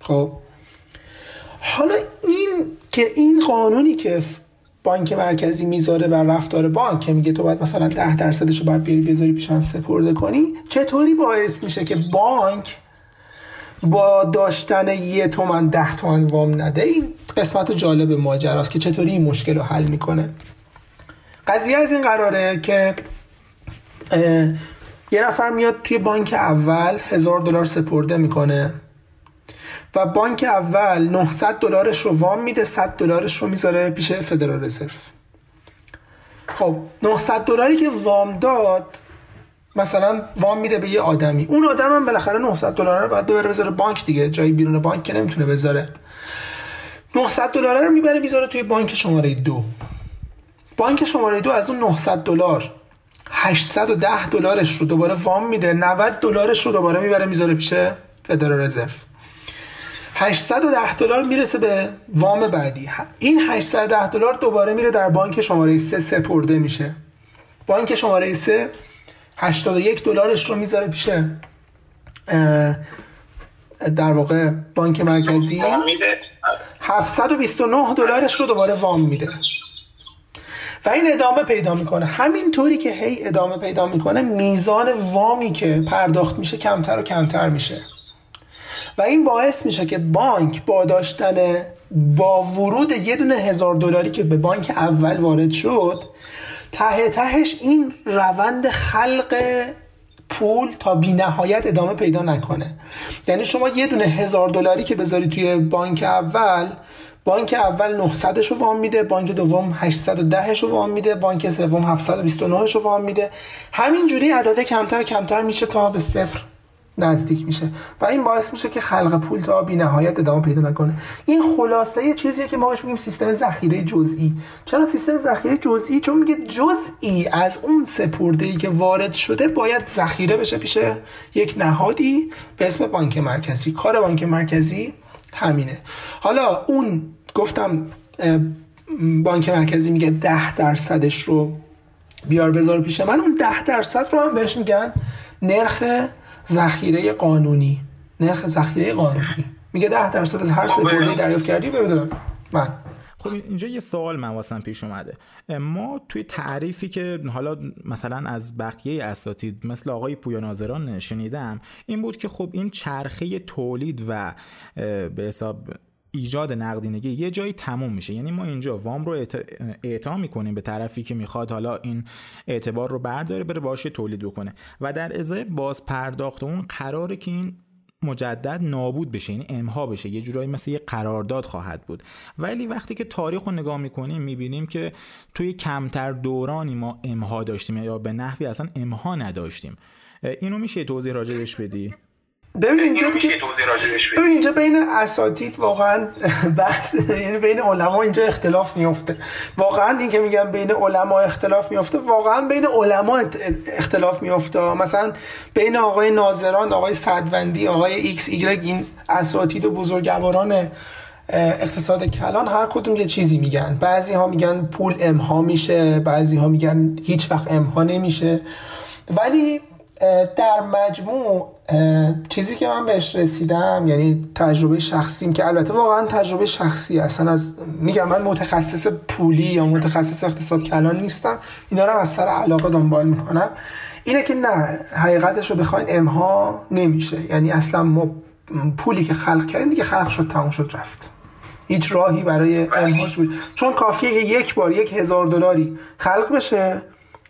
S2: خب؟ حالا این که این قانونی که بانک مرکزی می‌ذاره بر رفتار بانک که میگه تو باید مثلا ده درصدش رو باید بیاری بذاری پیش من سپرده کنی چطوری باعث میشه که بانک با داشتن یه تومن ده تومن وام نده این قسمت جالب ماجراست که چطوری این مشکل رو حل می‌کنه. قضیه از این قراره که یه نفر میاد توی بانک اول هزار دلار سپرده می‌کنه و بانک اول 900 دلارش رو وام میده 100 دلارش رو می‌ذاره پیش فدرال رزرو خب 900 دلاری که وام داد مثلا وام میده به یه آدمی. اون آدم هم بالاخره 900 دلار رو باید ببره بذاره بانک دیگه. جایی بیرون بانک که نمی‌تونه بذاره. 900 دلار رو می‌بره می‌ذاره توی بانک شماره دو. بانک شماره دو از اون 900 دلار 810 دلارش رو دوباره وام میده. 90 دلارش رو دوباره می‌بره می‌ذاره پیش فدرال رزرو. 810 دلار می‌رسه به وام بعدی. این 810 دلار دوباره میره در بانک شماره 3 سپرده میشه. بانک شماره 3 81 دلارش رو می‌ذاره پیش در واقع بانک مرکزی. 729 دلارش رو دوباره وام میده. و این ادامه پیدا می‌کنه. همینطوری که هی ادامه پیدا می‌کنه میزان وامی که پرداخت میشه کمتر و کمتر میشه. و این باعث میشه که بانک با داشتن با ورود یه دونه هزار دلاری که به بانک اول وارد شد ته تهش این روند خلق پول تا بی نهایت ادامه پیدا نکنه. یعنی شما یه دونه هزار دلاری که بذاری توی بانک اول بانک اول 900 رو وام میده بانک دوم 810 رو وام میده بانک سوم 729 رو وام میده. همینجوری عدده کمتر کمتر میشه تا به صفر نزدیک میشه. و این باعث میشه که خلق پول تا بی نهایت ادامه پیدا نکنه. این خلاصه یه چیزیه که ما بهش میگیم سیستم ذخیره جزئی. چرا سیستم ذخیره جزئی؟ چون میگه جزئی از اون سپرده ای که وارد شده باید ذخیره بشه پیش یک نهادی به اسم بانک مرکزی. کار بانک مرکزی همینه. حالا اون گفتم بانک مرکزی میگه ده درصدش رو بیار بذار پیش من. اون ده درصد رو هم بهش میگن نرخ ذخیره قانونی نرخ ذخیره قانونی. میگه ده درصد از هر سپرده دریافت کردی ببینم من
S1: خب اینجا یه سوال من واسم پیش اومده. ما توی تعریفی که حالا مثلا از بقیه اساتید مثل آقای پویا ناظران شنیدم این بود که خب این چرخه تولید و به حساب ایجاد نقدینگی یه جایی تموم میشه. یعنی ما اینجا وام رو اعطا می‌کنیم به طرفی که می‌خواد حالا این اعتبار رو برداره بره باشه تولید بکنه. و در ازای باز پرداخت اون قراره که این مجدد نابود بشه یعنی امها بشه. یه جورایی مثل یه قرارداد خواهد بود. ولی وقتی که تاریخ رو نگاه می‌کنیم می‌بینیم که توی کمتر دورانی ما M ها داشتیم یا به نحوی اصلا M ها نداشتیم. اینو میشه توضیح راجع بدی؟
S2: ببین اینجا ببین اینجا بین اساتید واقعا بحث یعنی بین علما اینجا اختلاف میفته واقعا این که میگم بین علما اختلاف میفته واقعا بین علما اختلاف میفته مثلا بین آقای ناظران آقای صدوندی آقای ایکس ایگرگ این اساتید و بزرگواران اقتصاد کلان هر کدوم یه چیزی میگن. بعضی ها میگن پول امها میشه بعضی ها میگن هیچ وقت امها نمیشه. ولی در مجموع چیزی که من بهش رسیدم یعنی تجربه شخصیم که البته واقعا تجربه شخصی اصلا از میگم من متخصص پولی یا متخصص اقتصاد کلان نیستم اینا رو از سر علاقه دنبال می‌کنم. اینه که نه حقیقتش رو بخواین امها نمیشه. یعنی اصلا ما پولی که خلق کردیم دیگه خلق شد تموم شد رفت. هیچ راهی برای امهاش بود چون کافیه که یک بار یک هزار دلاری خلق بشه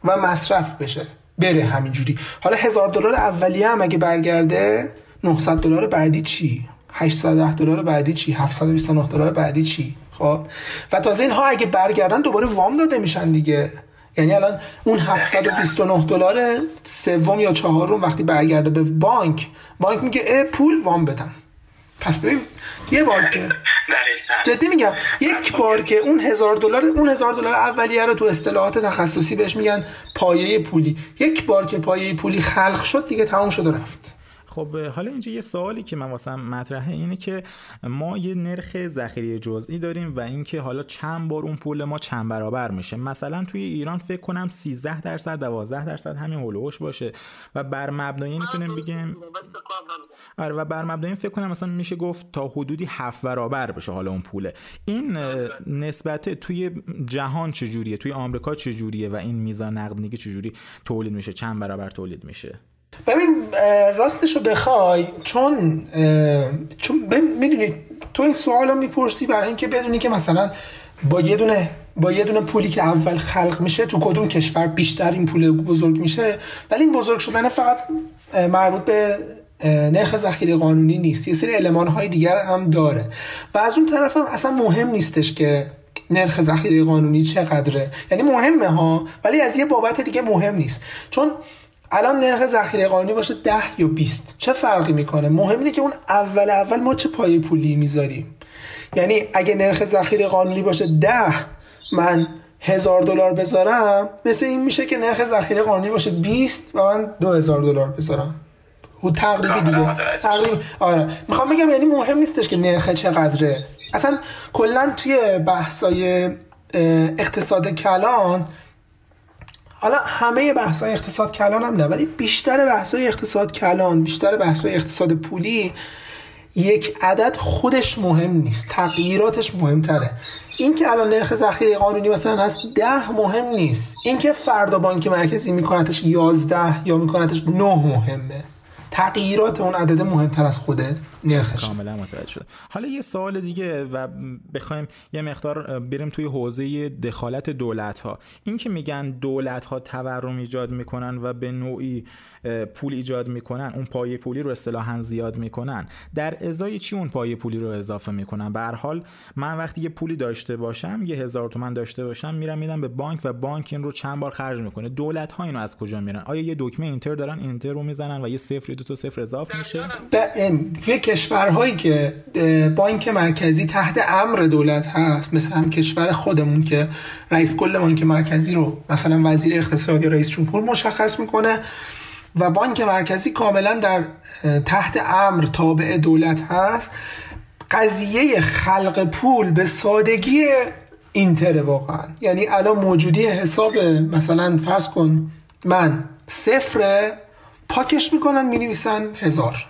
S2: و مصرف بشه. بره همینجوری. حالا هزار دلار اولیه هم اگه برگرده 900 دلار بعدی چی؟ 810 دلار بعدی چی؟ 729 دلار بعدی چی؟ خب. و تازه اینها اگه برگردن دوباره وام داده میشن دیگه. یعنی الان اون 729 دلار سوم یا چهارم وقتی برگرده به بانک بانک میگه اه پول وام بدم. پس ببین یه بار که جدی میگم یک بار که اون هزار دلار اون هزار دلار اولیه رو تو اصطلاحات تخصصی بهش میگن پایه پولی. یک بار که پایه پولی خلق شد دیگه تمام شد و رفت.
S1: خب حالا اینجا یه سوالی که من واسم مطرحه اینه که ما یه نرخ ذخیره جزئی داریم و اینکه حالا چند بار اون پول ما چند برابر میشه. مثلا توی ایران فکر کنم 13 درصد 12 درصد همین هولوش باشه و بر مبنای می‌تونیم بگیم آره و بر مبنای فکر کنم مثلا میشه گفت تا حدودی هفت برابر بشه حالا اون پوله. این نسبت توی جهان چجوریه؟ توی آمریکا چجوریه؟ و این میزان نقدینگی چجوری تولید میشه؟ چند برابر تولید میشه؟
S2: ببین راستشو بخوای چون چون می‌دونی تو این سوال رو می‌پرسی برای اینکه بدونی که مثلا با یه دونه با یه دونه پولی که اول خلق میشه تو کدوم کشور بیشتر این پول بزرگ میشه؟ ولی این بزرگ شدن فقط مربوط به نرخ ذخیره قانونی نیست. یه سری علمان های دیگر هم داره. و از اون طرف هم اصلا مهم نیستش که نرخ ذخیره قانونی چقدره. یعنی مهمه ها ولی از یه بابت دیگه مهم نیست. چون الان نرخ ذخیره قانونی باشه 10 یا 20 چه فرقی می‌کنه؟ مهم اینه که اون اول اول ما چه پای پولی می‌ذاریم. یعنی اگه نرخ ذخیره قانونی باشه 10 من هزار دلار بذارم مثل این میشه که نرخ ذخیره قانونی باشه 20 و من 2000 دلار بذارم. او تقریبی دیگه. تقریبی آره. می‌خوام بگم یعنی مهم نیستش که نرخ چقدره. اصلا کلا توی بحثای اقتصاد کلان حالا همه بحث های اقتصاد کلان هم نه ولی بیشتر بحث های اقتصاد کلان بیشتر بحث های اقتصاد پولی یک عدد خودش مهم نیست تغییراتش مهمتره. این که الان نرخ ذخیره قانونی مثلا هست ده مهم نیست. این که فردا بانک مرکزی میکنتش یازده یا میکنتش نه مهمه. تغییرات اون عدد مهمتر از خود نرخش.
S1: کاملا متوجه شد حالا یه سوال دیگه و بخوایم یه مقدار بریم توی حوزه دخالت دولت ها این که میگن دولت ها تورم ایجاد می‌کنن و به نوعی پول ایجاد می‌کنن اون پای پولی رو اصطلاحا زیاد می‌کنن. در ازای چی اون پای پولی رو اضافه می‌کنن؟ به هر حال من وقتی یه پولی داشته باشم یه هزار تومن داشته باشم میرم میدم به بانک و بانک این رو چند بار خرج می‌کنه. دولت ها اینو از کجا میرن؟ آیا یه دکمه اینتر دارن؟ اینتر رو می‌زنن و یه صفر دو تا صفر اضافه میشه؟
S2: یه کشورهایی که بانک مرکزی تحت امر دولت هست مثل هم کشور خودمون که رئیس کل بانک مرکزی رو مثلا وزیر اقتصاد یا رئیس جمهور مشخص می‌کنه. و بانک مرکزی کاملا در تحت امر تابع دولت هست. قضیه خلق پول به سادگی اینتر واقعا. یعنی الان موجودی حساب مثلا فرض کن من صفر پاکش می‌کنن می‌نویسن هزار.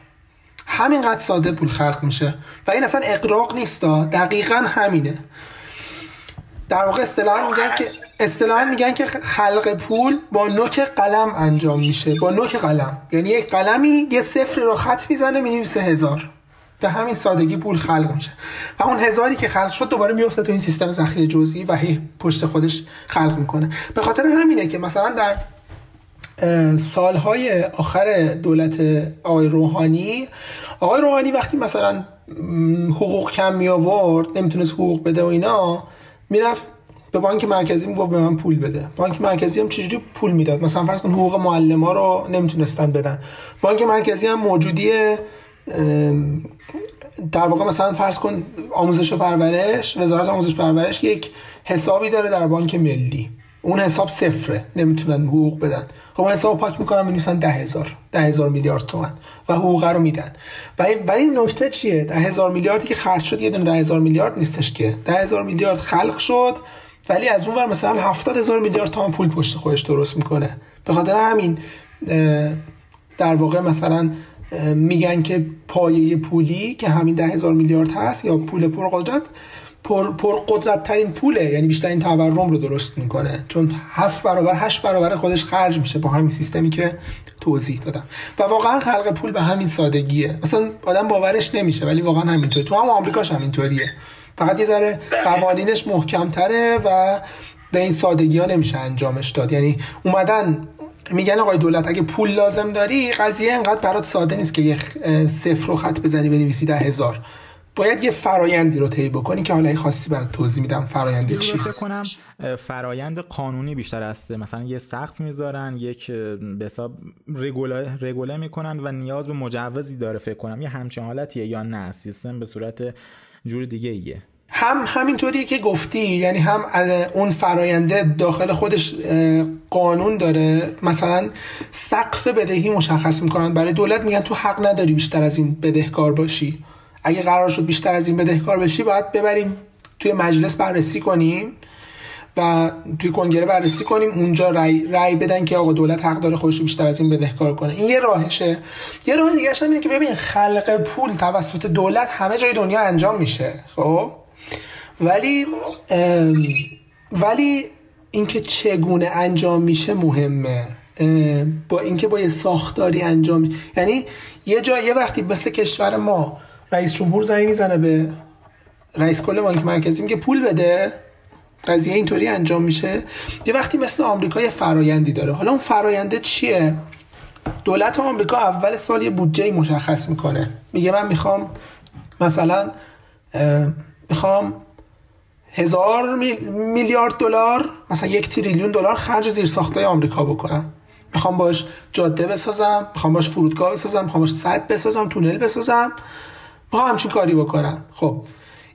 S2: همینقدر ساده پول خلق میشه. و این اصلا اقراق نیست دقیقا همینه. در واقع اصطلاحا میگن که اصطلاحا میگن که خلق پول با نوک قلم انجام میشه. با نوک قلم. یعنی یک قلمی یه صفر رو خط می‌زنه می‌نویسه هزار. به همین سادگی پول خلق میشه. و اون هزاری که خلق شد دوباره میفته تو این سیستم ذخیره جزئی و هی پشت خودش خلق می‌کنه. به خاطر همینه که مثلا در سالهای آخر دولت آقای روحانی آقای روحانی وقتی مثلا حقوق کم می آورد نمی‌تونست حقوق بده و اینا می‌رفت به بانک مرکزی می‌گفت به من پول بده. بانک مرکزی هم چجوری پول می‌داد؟ مثلا فرض کن حقوق معلم ها رو نمی‌تونستن بدن. بانک مرکزی هم موجودی در واقع مثلا فرض کن آموزش و پرورش وزارت آموزش پرورش یک حسابی داره در بانک ملی. اون حساب صفره. نمی‌تونن حقوق بدن. خب اون حساب پاک می‌کنن می‌نویسن ده هزار ده هزار میلیارد تومن و حقوق رو میدن. ولی این نکته چیه؟ ده هزار میلیاردی که خرج شد یه دونه ده هزار میلیارد نیستش که. ده هزار میلیارد خلق شد ولی از اون ور مثلا هفتاد هزار میلیارد تومن پول پشت خودش درست می‌کنه. به خاطر همین در واقع مثلا میگن که پایه پولی که همین ده هزار میلیارد هست یا پول پرقدرت پر, پر قدرت ترین پوله. یعنی بیشترین تورم رو درست می‌کنه. چون هفت برابر هشت برابر خودش خرج میشه با همین سیستمی که توضیح دادم. و واقعا خلق پول به همین سادگیه. مثلا آدم باورش نمیشه ولی واقعا همینطوره تو هم آمریکاش همینطوریه. فقط یه ذره قوانینش محکمتره و به این سادگی ها نمیشه انجامش داد. یعنی اومدن میگن آقای دولت اگه پول لازم داری قضیه انقدر برات ساده نیست که یه صفر رو خط بزنی بنویسی ده هزار. باید یه فرایندی رو طی بکنی که حالا خاصی برات توضیح میدم فرایند چی
S1: فکر کنم فرایند قانونی بیشتر است. مثلا یه سقف می‌ذارن یک به حساب رگوله رگوله می‌کنن و نیاز به مجوزی داره فکر کنم. یه همچین حالتیه یا نه؟ سیستم به صورت جور دیگه ایه
S2: هم همینطوریه که گفتی یعنی هم اون فراینده داخل خودش قانون داره. مثلا سقف بدهی مشخص می‌کنن. برای دولت میگن تو حق نداری بیشتر از این بدهکار باشی. اگه قرار شد بیشتر از این بدهکار بشی باید ببریم توی مجلس بررسی کنیم و توی کنگره بررسی کنیم. اونجا رای, رای بدن که آقا دولت حق داره خودش بیشتر از این بدهکار کنه. این یه راهشه. یه راه دیگه اینه که ببین خلق پول توسط دولت همه جای دنیا انجام میشه خب؟ ولی ولی اینکه چگونه انجام میشه مهمه. با اینکه با یه ساختاری انجام یعنی یه جا یه وقتی مثل کشور ما رئیس جمهور زنگ می‌زنه به رئیس کل بانک مرکزی میگه پول بده. قضیه اینطوری انجام میشه. یه وقتی مثل آمریکا یه فرایندی داره. حالا اون فراینده چیه؟ دولت آمریکا اول سال یه بودجه مشخص می‌کنه. میگه من می‌خوام مثلا می‌خوام هزار میلیارد دلار مثلا یک تریلیون دلار خرج زیر ساختای آمریکا بکنم. می‌خوام باش جاده بسازم می‌خوام باش فرودگاه بسازم می‌خوام باش سد بسازم تونل بسازم. می‌خوام همچین کاری بکنم. خب.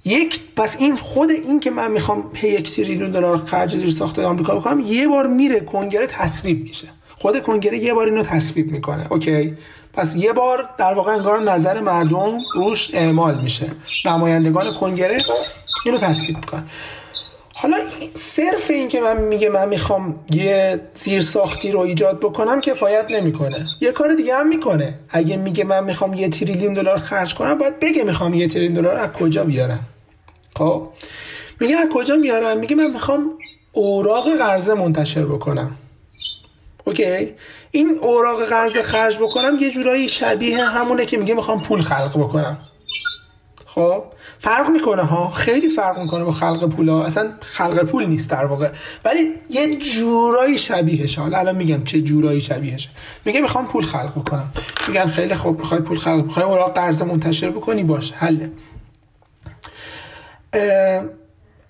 S2: یک پس این خود این که من می‌خوام یک تریلیون دلار خرج زیر ساخت آمریکا بکنم یه بار میره کنگره تصویب میشه. خود کنگره یه بار اینو تصویب می‌کنه. اوکی. پس یه بار در واقع انگار نظر مردم روش اعمال میشه. نمایندگان کنگره اینو تصویب می‌کنه حالا صرف این که من میگه من می‌خوام یه زیر ساختی رو ایجاد بکنم کفایت نمی‌کنه. یه کار دیگه هم می‌کنه. اگه میگه من می‌خوام یه تریلیون دلار خرج کنم باید بگه می‌خوام یه تریلیون دلار از کجا بیارم. خب؟ میگه از کجا میارم؟ میگه من می‌خوام اوراق قرضه منتشر بکنم. اوکی؟ این اوراق قرضه خرج بکنم یه جورایی شبیه همونه که میگه می‌خوام پول خلق بکنم. خب؟ فرق می‌کنه ها؟ خیلی فرق می‌کنه با خلق پول ها. اصلا خلق پول نیست در واقع. ولی یه جورایی شبیهشه حالا الان میگم چه جورایی شبیهشه میگه می‌خوام پول خلق بکنم. میگن خیلی خوب می‌خوای پول خلق می‌خوای اوراق قرضه منتشر بکنی باش حله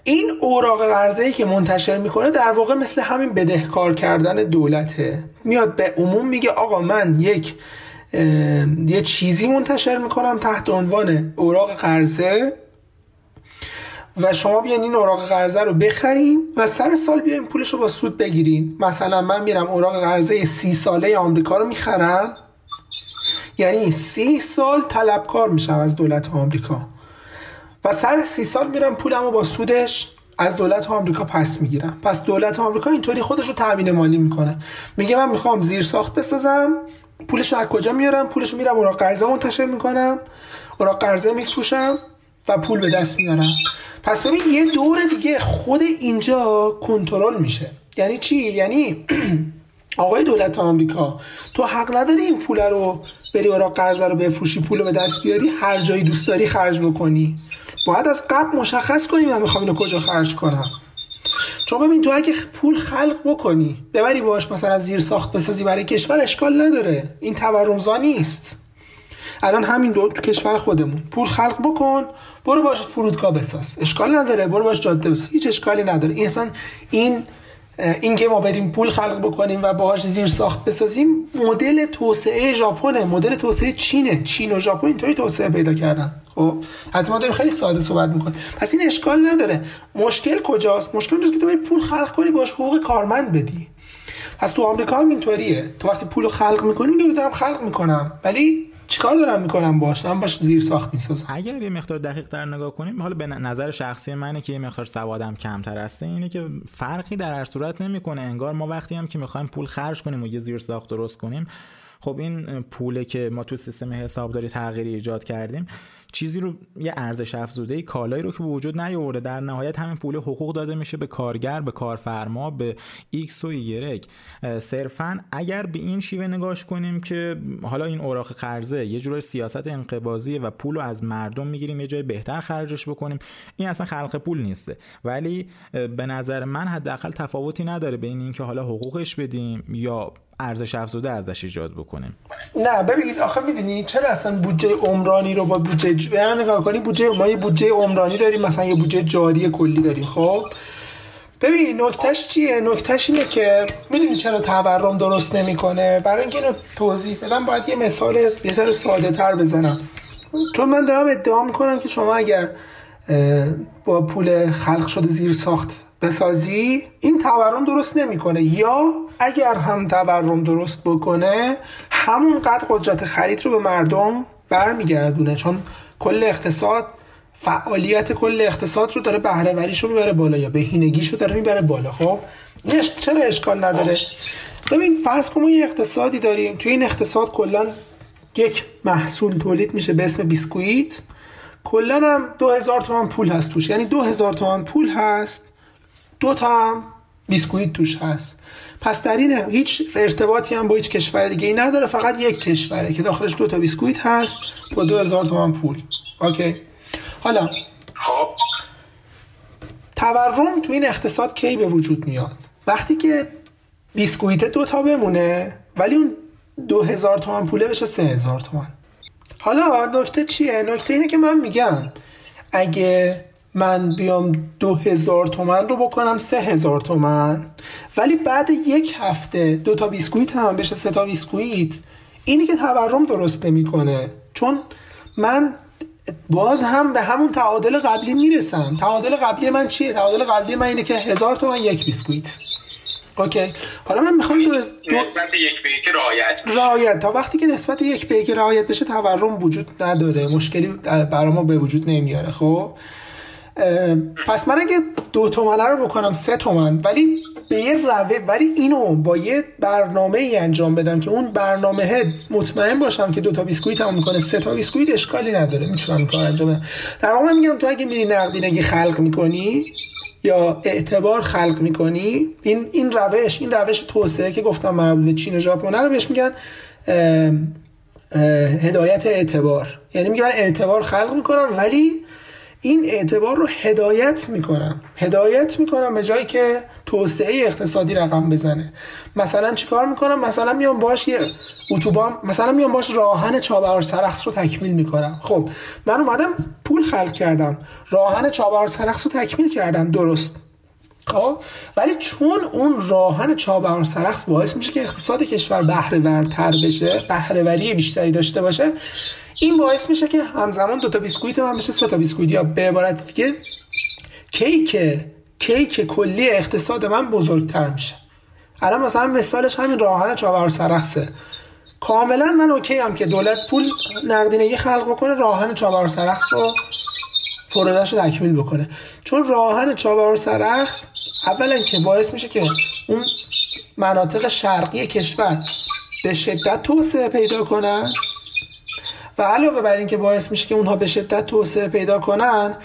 S2: این اوراق قرضه ای که منتشر می‌کنه در واقع مثل همین بدهکار کردن دولته. میاد به عموم میگه آقا من یک یه چیزی منتشر می‌کنم تحت عنوان اوراق قرضه. و شما بیاین این اوراق قرضه رو بخرین و سر سال بیاین پولش رو با سود بگیرین. مثلا من میرم اوراق قرضه سی ساله آمریکا رو می‌خرم. یعنی سی سال طلبکار میشم از دولت آمریکا. و سر سی سال میرم پولم رو با سودش از دولت آمریکا پس می‌گیرم. پس دولت آمریکا اینطوری خودش رو تامین مالی می‌کنه. میگه من می‌خوام زیر ساخت بسازم. پولش از کجا میارم؟ پولش میرم اوراق قرضه منتشر می‌کنم اوراق قرضه میفروشم و پول به دست میارم. پس ببین یه دور دیگه خود اینجا کنترل میشه. یعنی چی؟ یعنی آقای دولت آمریکا تو حق نداری این پول رو بری اوراق قرضه رو بفروشی پول رو به دست بیاری هر جایی دوست داری خرج بکنی. باید از قبل مشخص کنی من می‌خوام اینو کجا خرج کنم. چون ببین تو اگه پول خلق بکنی ببری باش مثلا زیر ساخت بسازی برای کشور اشکال نداره. این تورمزا نیست. الان همین دو تو کشور خودمون. پول خلق بکن برو باش فرودگاه بساز. اشکال نداره برو باش جاده بساز. هیچ اشکالی نداره. این اصلا این اینکه ما بریم پول خلق بکنیم و باهاش زیر ساخت بسازیم مدل توسعه ژاپنه. مدل توسعه چینه. چین و ژاپن اینطوری توسعه پیدا کردن. خب حتی ما داریم خیلی ساده صحبت می‌کنیم. پس این اشکال نداره. مشکل کجاست؟ مشکل اینجاست که تو بری پول خلق کنی باش حقوق کارمند بدی. پس تو آمریکا هم اینطوریه. تو وقتی پول خلق می‌کنی میگی دارم خلق می‌کنم. ولی چیکار دارم می‌کنم باش؟ دارم باش زیر ساخت می‌سازم.
S1: اگر یه مقدار دقیق تر نگاه کنیم حالا به نظر شخصی منه که یه مقدار سوادم کمتر هسته اینه که فرقی در هر صورت نمی‌کنه. انگار ما وقتی هم که می‌خوایم پول خرج کنیم و یه زیر ساخت درست کنیم خب این پوله که ما تو سیستم حسابداری تغییری ایجاد کردیم چیزی رو یه ارزش افزوده کالایی رو که به وجود نیاورده در نهایت همین پول حقوق داده میشه به کارگر به کارفرما به ایکس و ایگرگ صرفا اگر به این شیوه نگاش کنیم که حالا این اوراق قرضه یه جور سیاست انقباضی و پول رو از مردم می‌گیریم یه جای بهتر خرجش بکنیم این اصلا خلق پول نیسته. ولی به نظر من حداقل تفاوتی نداره بین اینکه حالا حقوقش بدیم یا ارزش افزوده ازش ایجاد بکنیم.
S2: نه ببینید آخه می‌دونی چرا اصلا بودجه عمرانی رو با بودجه ج... نگاه کنی بودجه ما یه بودجه عمرانی داریم مثلا یه بودجه جاری کلی داریم. خب ببین نکتهش چیه؟ نکتهش اینه که می‌دونی چرا تورم درست نمی‌کنه؟ برای اینکه اینو توضیح بدم باید یه مثال یه سر ساده تر بزنم. چون من دارم ادعا می‌کنم که شما اگر با پول خلق شده زیر ساخت بسازی این تورم درست نمی‌کنه. یا اگر هم تورم درست بکنه همونقدر قدرت خرید رو به مردم برمیگردونه. چون کل اقتصاد فعالیت کل اقتصاد رو داره بهره رو می‌بره بالا یا بهینگیش رو داره می‌بره بالا. خب چرا اشکال نداره؟ ببین فرض کن ما یه اقتصادی داریم. توی این اقتصاد کلا یک محصول تولید میشه به اسم بیسکویت. کلا هم دو هزار تومن پول هست توش. یعنی دو هزار تومن پول هست دو تا هم بیسکویت توش هست. پس در این هیچ ارتباطی هم با هیچ کشور دیگه ای نداره فقط یک کشوره که داخلش دو تا بیسکویت هست با دو هزار تومن پول. okay. حالا
S3: خب.
S2: تورم تو این اقتصاد کی به وجود میاد؟ وقتی که بیسکویت دو تا بمونه ولی اون دو هزار تومن پوله بشه سه هزار تومن حالا نکته چیه؟ نکته اینه که من میگم اگه من بیام دو هزار تومن رو بکنم سه هزار تومن. ولی بعد یک هفته دو تا بیسکویت هم بشه سه تا بیسکویت. اینی که تورم درست نمی‌کنه. چون من باز هم به همون تعادل قبلی می‌رسم. تعادل قبلی من چیه؟ تعادل قبلی من اینه که هزار تومن یک بیسکویت. okay. حالا من می‌خوام دو,
S3: نسبت یک به یک رعایت
S2: رعایت. تا وقتی که نسبت یک به یک رعایت بشه تورم وجود نداره. مشکلی برای ما به وجود نمیاره خب؟ پس من اگه دو تومنه رو بکنم سه تومن ولی به یه روه ولی اینو با یه برنامه ای انجام بدم که اون برنامه مطمئن باشم که دو تا بیسکویت هم می‌کنه سه تا بیسکویت اشکالی نداره می‌تونم کار انجام بدم. در واقع میگم تو اگه میری نقدینگی خلق می‌کنی یا اعتبار خلق می‌کنی این این روش این روش توسعه که گفتم مربوط به چین و ژاپن رو بهش میگن هدایت اعتبار. یعنی میگن اعتبار خلق می‌کنم ولی این اعتبار رو هدایت می‌کنم. هدایت می‌کنم به جایی که توسعه اقتصادی رقم بزنه. مثلا چیکار می‌کنم؟ مثلا میام باش یه اتوبان مثلا میام باش راهن چابهار سرخس رو تکمیل می‌کنم. خب من اومدم پول خلق کردم. راهن چابهار سرخس رو تکمیل کردم. درست. خب ولی چون اون راهن چابهار سرخس باعث میشه که اقتصاد کشور بهره ورتر بشه بهره وری بیشتری داشته باشه این باعث میشه که همزمان دو تا بیسکویت من بشه سه تا بیسکویت یا به عبارت دیگه کیک کیک کلی اقتصاد من بزرگتر میشه. الان مثلا مثالش همین راه‌آهن چابهار سرخسه. کاملا من okay م که دولت پول نقدینگی خلق بکنه راه‌آهن چابهار سرخس رو پروژش رو تکمیل بکنه. چون راه‌آهن چابهار سرخس اولا که باعث میشه که اون مناطق شرقی کشور به شدت توسعه پیدا کنن؟ و علاوه بر اینکه باعث میشه که اونها به شدت توسعه پیدا کنن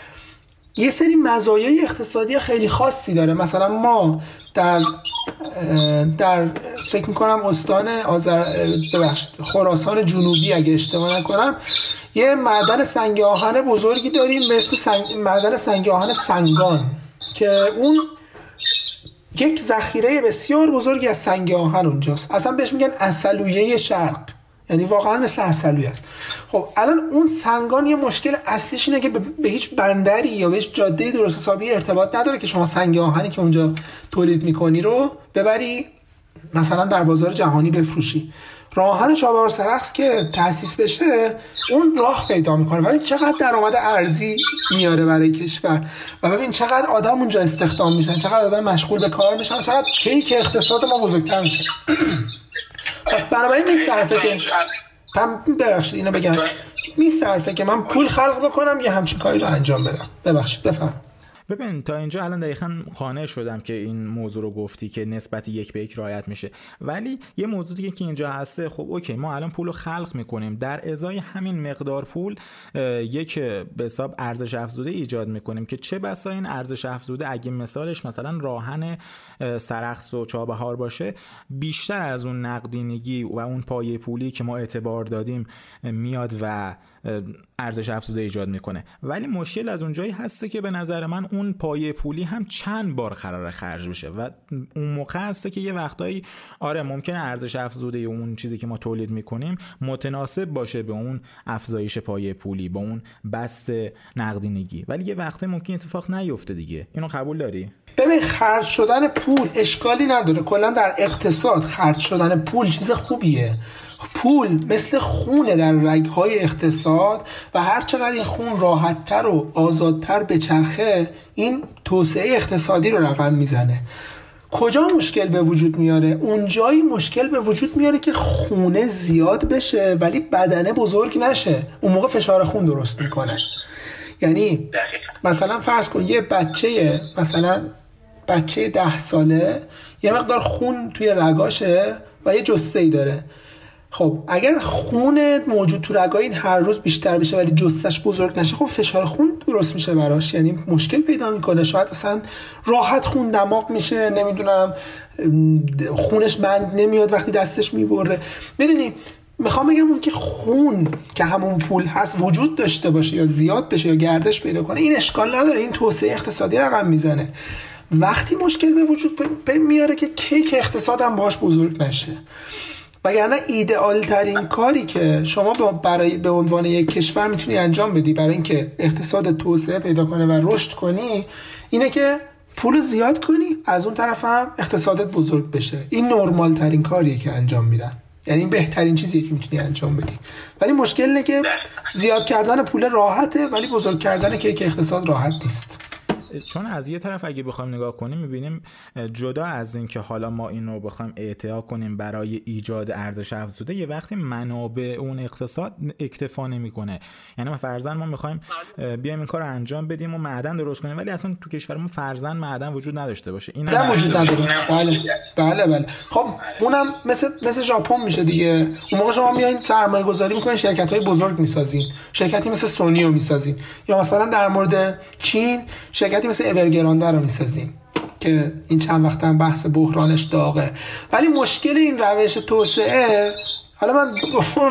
S2: یه سری مزایای اقتصادی خیلی خاصی داره. مثلا ما در در فکر می‌کنم استان ببخشید خراسان جنوبی اگه اشتباه نکنم یه معدن سنگ آهن بزرگی داریم اسم سنگ... معدن سنگ آهن سنگان که اون یک ذخیره بسیار بزرگی از سنگ آهن اونجاست. اصلا بهش میگن اصلویه شرق. یعنی واقعا مثل اصلوی است. خب الان اون سنگان یه مشکل اصلیش اینه که به هیچ بندری یا به هیچ جاده درست حسابی ارتباط نداره که شما سنگ آهنی که اونجا تولید می‌کنی رو ببری مثلا در بازار جهانی بفروشی. راهن چابهار سرخس که تأسیس بشه اون راه پیدا می‌کنه. ولی چقدر درآمد ارزی میاره برای کشور. و ببین چقدر آدم اونجا استخدام میشن چقدر آدم مشغول به کار میشن چقدر کیک اقتصاد ما بزرگتر میشه. پس بنابراین میصرفه که هم ببخشید اینو بگم. میصرفه که من پول خلق بکنم یه همچین کاری رو انجام بدم. ببخشید بفهم
S1: ببین تا اینجا الان دقیقا خانه شدم که این موضوع رو گفتی که نسبت یک به یک رعایت میشه. ولی یه موضوع دیگه که اینجا هسته خب اوکی ما الان پول رو خلق می‌کنیم. در ازای همین مقدار پول یک به حساب ارزش افزوده ایجاد می‌کنیم که چه بسا این ارزش افزوده اگه مثالش مثلا راهن سرخس و چابهار باشه بیشتر از اون نقدینگی و اون پایه پولی که ما اعتبار دادیم میاد و ارزش افزوده ایجاد می‌کنه. ولی مشکل از اونجایی هسته که به نظر من اون پایه پولی هم چند بار قرار خرج بشه و اون موقع هسته که یه وقتایی آره ممکنه ارزش افزوده اون چیزی که ما تولید می‌کنیم متناسب باشه به اون افزایش پایه پولی با اون بست نقدینگی. ولی یه وقتایی ممکن اتفاق نیفته دیگه. اینو قبول داری؟
S2: ببین خرج شدن پول اشکالی نداره. کلا در اقتصاد خرج شدن پول چیز خوبیه. پول مثل خونه در رگهای اقتصاد و هر چقدر این خون راحتتر و آزادتر به چرخه این توسعه اقتصادی رو رقم می‌زنه. کجا مشکل به وجود میاره؟ اونجایی مشکل به وجود میاره که خونه زیاد بشه ولی بدنه بزرگ نشه. اون موقع فشار خون درست می‌کنه. یعنی مثلا فرض کن یه بچه مثلا بچه ده ساله یه مقدار خون توی رگاشه و یه جسته ای داره. خب اگر خون موجود تو رگای این هر روز بیشتر بشه ولی جستش بزرگ نشه خب فشار خون درست میشه براش. یعنی مشکل پیدا می‌کنه. شاید اصلا راحت خون دماغ میشه نمی‌دونم خونش بند نمیاد وقتی دستش می‌بره. می‌دونی می‌خوام بگم اون که خون که همون پول هست وجود داشته باشه یا زیاد بشه یا گردش پیدا کنه این اشکال نداره. این توسعه اقتصادی رقم می‌زنه. وقتی مشکل به وجود میاره که کیک اقتصاد هم باش بزرگ نشه. وگرنه ایدئال ترین کاری که شما برای به عنوان یک کشور می‌تونی انجام بدی برای اینکه اقتصاد توسعه پیدا کنه و رشد کنی اینه که پول زیاد کنی از اون طرف هم اقتصادت بزرگ بشه. این نرمال ترین کاریه که انجام میدن. یعنی این بهترین چیزیه که می‌تونی انجام بدی. ولی مشکل اینه که زیاد کردن پول راحته ولی بزرگ کردن که اقتصاد راحت نیست.
S1: چون از یه طرف اگه بخوایم نگاه کنیم می‌بینیم جدا از اینکه حالا ما این رو بخوایم اعتیا کنیم برای ایجاد ارزش افزوده یه وقتی منابع اون اقتصاد اکتفا نمی‌کنه. یعنی ما فرزن ما می‌خوایم بیایم این کار رو انجام بدیم و معدن درست کنیم ولی اصلا تو کشورمون فرزن معدن وجود نداشته باشه.
S2: این وجود نداره. بله بله بله. خب اونم مثل مثل ژاپن میشه دیگه. اون موقع شما میایین سرمایه گذاری می‌کنین شرکت های بزرگ می‌سازین. شرکتی مثل سونی رو می‌سازین. یا مثلا در مورد چین شرکتی مثل اورگرانده رو می‌سازین که این چند وقت هم بحث بحرانش داغه. ولی مشکل این روش توسعه حالا من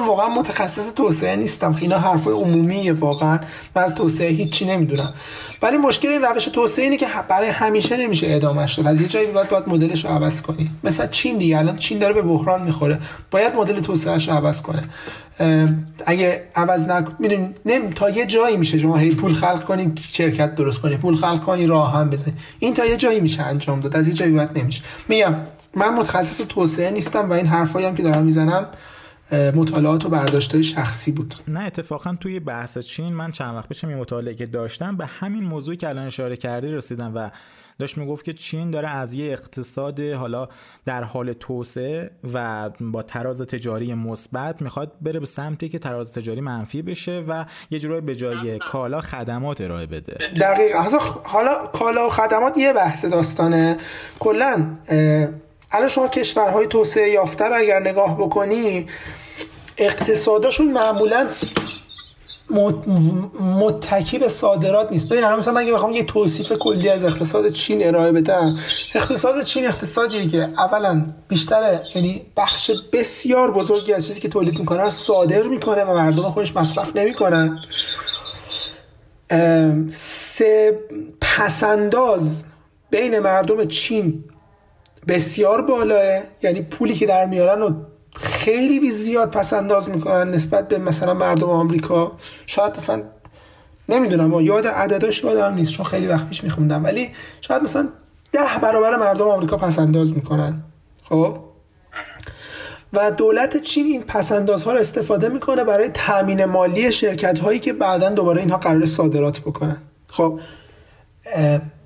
S2: واقعا متخصص توسعه نیستم. اینا حرفای عمومیه واقعا. من از توسعه هیچی نمی‌دونم. ولی مشکل این روش توسعه اینه که برای همیشه نمیشه ادامهش داد. از یه جایی باید باید مدلش رو عوض کنی. مثلا چین دیگه الان چین داره به بحران می‌خوره. باید مدل توسعهش رو عوض کنه. اگه عوض نکن می‌دونی نم تا یه جایی میشه شما هی پول خلق کنی شرکت درست کنی پول خلق کنی راه هم بزنی. این تا یه جایی میشه انجام داد از یه جایی باید نمیشه. میگم من متخصص توسعه نیستم و این حرفایی هم که دارم می‌زنم مطالعات و برداشت شخصی بود.
S1: نه اتفاقا توی بحث چین من چند وقت پیش یه مطالعه که داشتم به همین موضوعی که الان اشاره کردی رسیدم و داشت می‌گفت که چین داره از یه اقتصاد حالا در حال توسعه و با تراز تجاری مثبت می‌خواد بره به سمتی که تراز تجاری منفی بشه و یه جورایی به جای کالا خدمات ارائه بده.
S2: دقیقا. حالا کالا و خدمات یه بحث داستانه. کلا الان شما کشورهای توسعه یافته رو اگر نگاه بکنی اقتصاداشون معمولا متکی به صادرات نیست. ببین مثلا من اگه بخوام یه توصیف کلی از اقتصاد چین ارائه بدم اقتصاد چین اقتصادیه که اولا بیشتر یعنی بخش بسیار بزرگی از چیزی که تولید می‌کنه صادر می‌کنه و مردم خودش مصرف نمی‌کنن. سه پسنداز بین مردم چین بسیار بالاه. یعنی پولی که در میارن و خیلی زیاد پس انداز می‌کنن نسبت به مثلا مردم آمریکا. شاید مثلا نمی‌دونم یاد عدداش یادم نیست چون خیلی وقت پیش میخوندم. ولی شاید مثلا ده برابر مردم آمریکا پس انداز می‌کنن. خب؟ و دولت چین این پسندازها رو استفاده می‌کنه برای تامین مالی شرکت هایی که بعدا دوباره اینها قرار صادرات بکنن. خب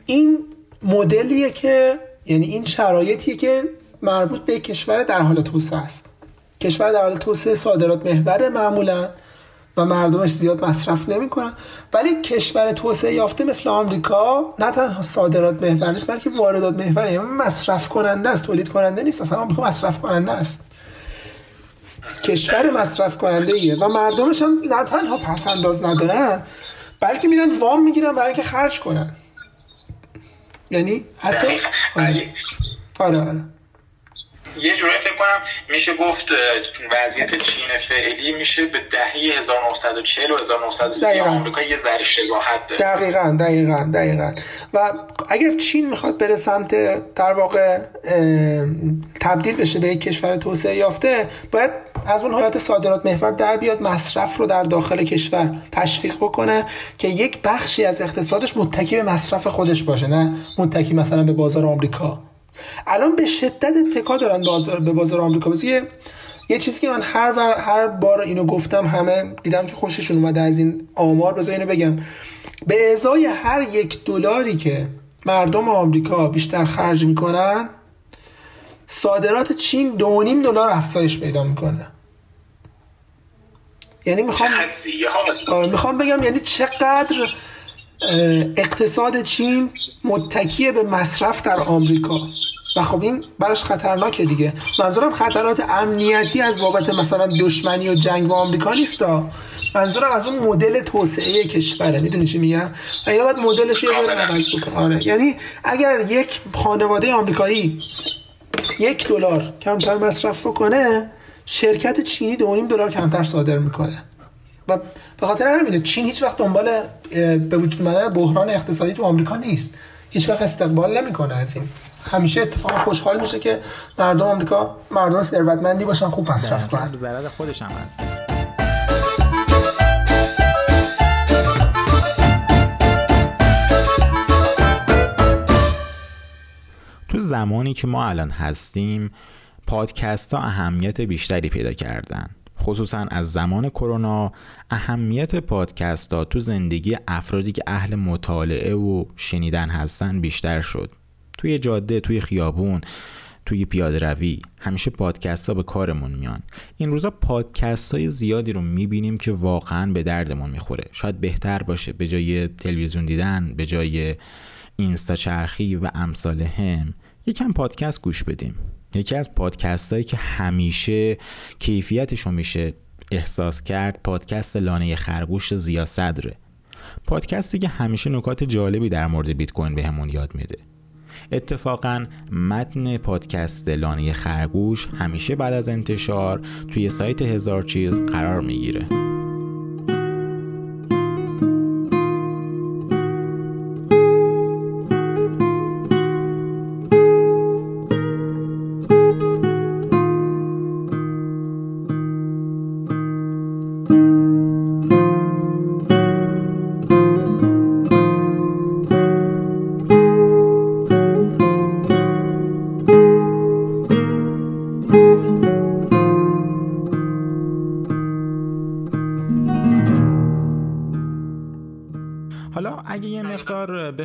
S2: این مدلیه که یعنی این شرایطیه که مربوط به کشور در حال توسعه است. کشور در حال توسعه صادرات محور معمولا و مردمش زیاد مصرف نمی‌کنن. ولی کشور توسعه یافته مثل آمریکا نه تنها صادرات محور نیست بلکه واردات محور یعنی مصرف کننده است تولید کننده نیست. اصلا آمریکا مصرف کننده است. کشور مصرف کننده ایه و مردمش هم نه تنها پس انداز ندارن بلکه میرن وام می‌گیرن برای اینکه خرج کنن. یعنی حتی آره. آره, آره.
S3: یه جورایی فکر کنم میشه گفت وضعیت چین فعلی میشه به دهه 1940 و 1930 آمریکا یه ذره شباهت داره.
S2: دقیقا دقیقا دقیقا. و اگر چین می‌خواد بره سمت در واقع تبدیل بشه به یک کشور توسعه یافته باید از اون حالت صادرات محور در بیاد مصرف رو در داخل کشور تشویق بکنه که یک بخشی از اقتصادش متکی به مصرف خودش باشه نه متکی مثلا به بازار آمریکا. الان به شدت اتکا دارن بازار به بازار آمریکا. بس یه یه چیزی که من هر بار هر بار اینو گفتم همه دیدم که خوششون اومده از این آمار. بذار اینو بگم. به ازای هر یک دلاری که مردم آمریکا بیشتر خرج می‌کنن صادرات چین دو نیم دلار افزایش پیدا می‌کنه. یعنی می‌خوام می‌خوام بگم یعنی چقدر اقتصاد چین متکیه به مصرف در آمریکا. و خب این براش خطرناکه دیگه. منظورم خطرات امنیتی از بابت مثلا دشمنی و جنگ با آمریکا نیستا. منظورم از اون مدل توسعه کشوره. می‌دونی چی میگم؟ اینا باید مدلش یه عوض بکنه آره. یعنی اگر یک خانواده آمریکایی یک دلار کمتر مصرف کنه شرکت چینی دو دلار کمتر صادر می‌کنه. و به خاطر همینه چین هیچ وقت دنبال به وجود اومدن بحران اقتصادی تو آمریکا نیست. هیچ وقت استقبال نمی‌کنه از این. همیشه اتفاق خوشحال میشه که مردم آمریکا مردم ثروتمندی باشن خوب مصرف کنن.
S1: ضرر خودش هم هست. تو زمانی که ما الان هستیم پادکست ها اهمیت بیشتری پیدا کردن. خصوصا از زمان کرونا اهمیت پادکست ها تو زندگی افرادی که اهل مطالعه و شنیدن هستن بیشتر شد. توی جاده توی خیابون توی پیاده روی همیشه پادکست ها به کارمون میان. این روزا پادکست های زیادی رو می‌بینیم که واقعا به دردمون می‌خوره. شاید بهتر باشه به جای تلویزیون دیدن به جای اینستا چرخی و امثال هم یکم پادکست گوش بدیم. یکی از پادکست هایی که همیشه کیفیتش رو میشه احساس کرد پادکست لانه خرگوش زیا صدره. پادکستی که همیشه نکات جالبی در مورد بیت کوین بهمون یاد میده. اتفاقا متن پادکست لانه خرگوش همیشه بعد از انتشار توی سایت هزار چیز قرار می‌گیره.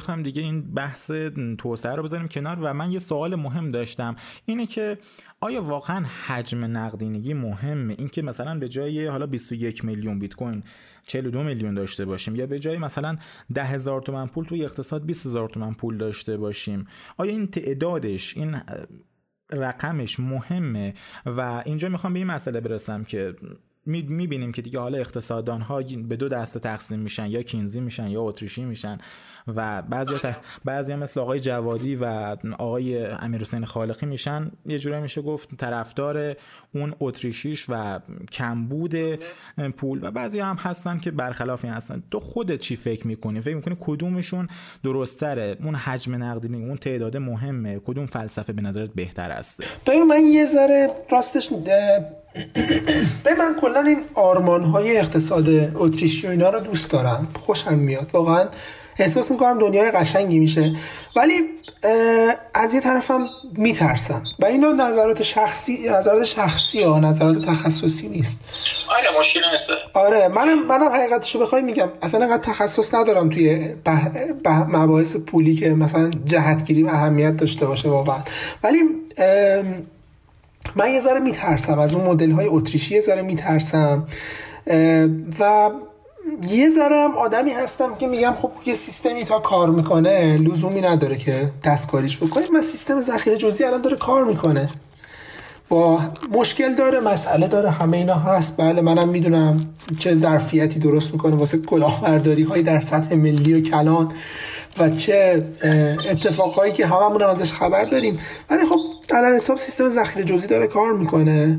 S1: بخوام دیگه این بحث توسعه رو بذاریم کنار و من یه سوال مهم داشتم. اینه که آیا واقعا حجم نقدینگی مهمه؟ اینکه مثلا به جای حالا 21 میلیون بیت کوین 42 میلیون داشته باشیم یا به جای مثلا 10 هزار تومن پول توی اقتصاد 20 هزار تومن پول داشته باشیم. آیا این تعدادش این رقمش مهمه؟ و اینجا می‌خوام به این مسئله برسم که می‌بینیم که دیگه حالا اقتصاددان ها به دو دسته تقسیم میشن یا کینزی میشن یا اتریشی میشن. و بعضی ت... بعضی مثل آقای جوادی و آقای امیرحسین خالقی میشن. یه جوری میشه گفت طرفدار اون اتریشیش و کمبود پول و بعضی هم هستن که برخلاف این هستن. تو خودت چی فکر می‌کنی؟ فکر می‌کنی کدومشون درستره اون حجم نقدینگی اون تعداد مهمه. کدوم فلسفه به نظرت بهتر است
S2: ببین من یه ذره راستش به من کلا این آرمان های اقتصاد اتریشی و اینا رو دوست دارم. خوشم میاد. واقعا احساس می‌کنم دنیای قشنگی میشه. ولی از یه طرفم میترسم. و اینو نظرات شخصی نظرات شخصی ها نظرات تخصصی نیست.
S3: آره مشکل نیست.
S2: آره منم منم حقیقتشو بخوای میگم. اصلا انقدر تخصص ندارم توی مباحث پولی که مثلا جهتگیری اهمیت داشته باشه واقعا. ولی من یه ذره میترسم. از اون مدل های اتریشی یه ذره میترسم. و یه ذره هم آدمی هستم که میگم خب یه سیستمی تا کار می‌کنه لزومی نداره که دستکاریش بکنیم من سیستم ذخیره جزئی الان داره کار می‌کنه. با مشکل داره مسئله داره همه اینا هست. بله منم می‌دونم چه ظرفیتی درست می‌کنه واسه کلاهبرداری های در سطح ملی و کلان و چه اتفاقهایی که هممون ازش خبر داریم. ولی خب در حساب سیستم ذخیره جزئی داره کار می‌کنه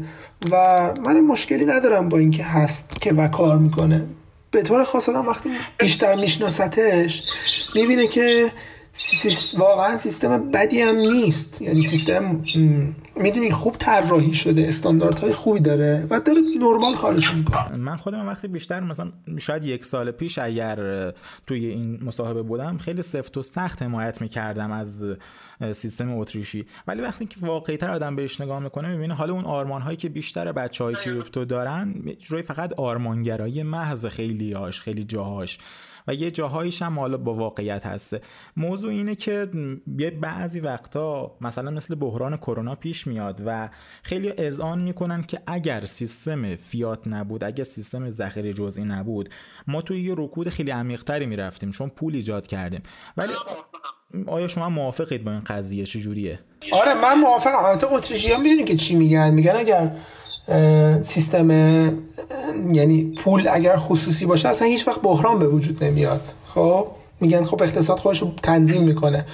S2: و من مشکلی ندارم با اینکه هست که و کار می‌کنه. به طور خاص آدم وقتی بیشتر میشناستش می‌بینه که واقعا سیستم بدی هم نیست. یعنی سیستم می‌دونی خوب طراحی شده استانداردهای خوبی داره و داره نرمال کارش می‌کنه.
S1: من خودم وقتی بیشتر مثلا شاید یک سال پیش اگر توی این مصاحبه بودم خیلی سفت و سخت حمایت می‌کردم از سیستم اتریشی. ولی وقتی که واقعی تر آدم بهش نگاه می‌کنه می‌بینه حالا اون آرمان هایی که بیشتر بچه های کریپتو دارن روی فقط آرمانگرایی محض خیلی هاش خیلی جاهاش. و یه جاهایش هم حالا با واقعیت هسته. موضوع اینه که یه بعضی وقتا مثلا مثل بحران کرونا پیش میاد و خیلی اذعان می‌کنن که اگر سیستم فیات نبود اگر سیستم ذخیره جزئی نبود ما توی یه رکود خیلی عمیقتری می‌رفتیم چون پول ایجاد کردیم. ولی آیا شما موافقید با این قضیه؟ چجوریه؟
S2: آره من موافقم. البته اتریشی ها می‌دونی که چی میگن. میگن اگر سیستم یعنی پول اگر خصوصی باشه اصلا هیچ وقت بحران به وجود نمیاد. خب؟ میگن خب اقتصاد خودش رو تنظیم می‌کنه.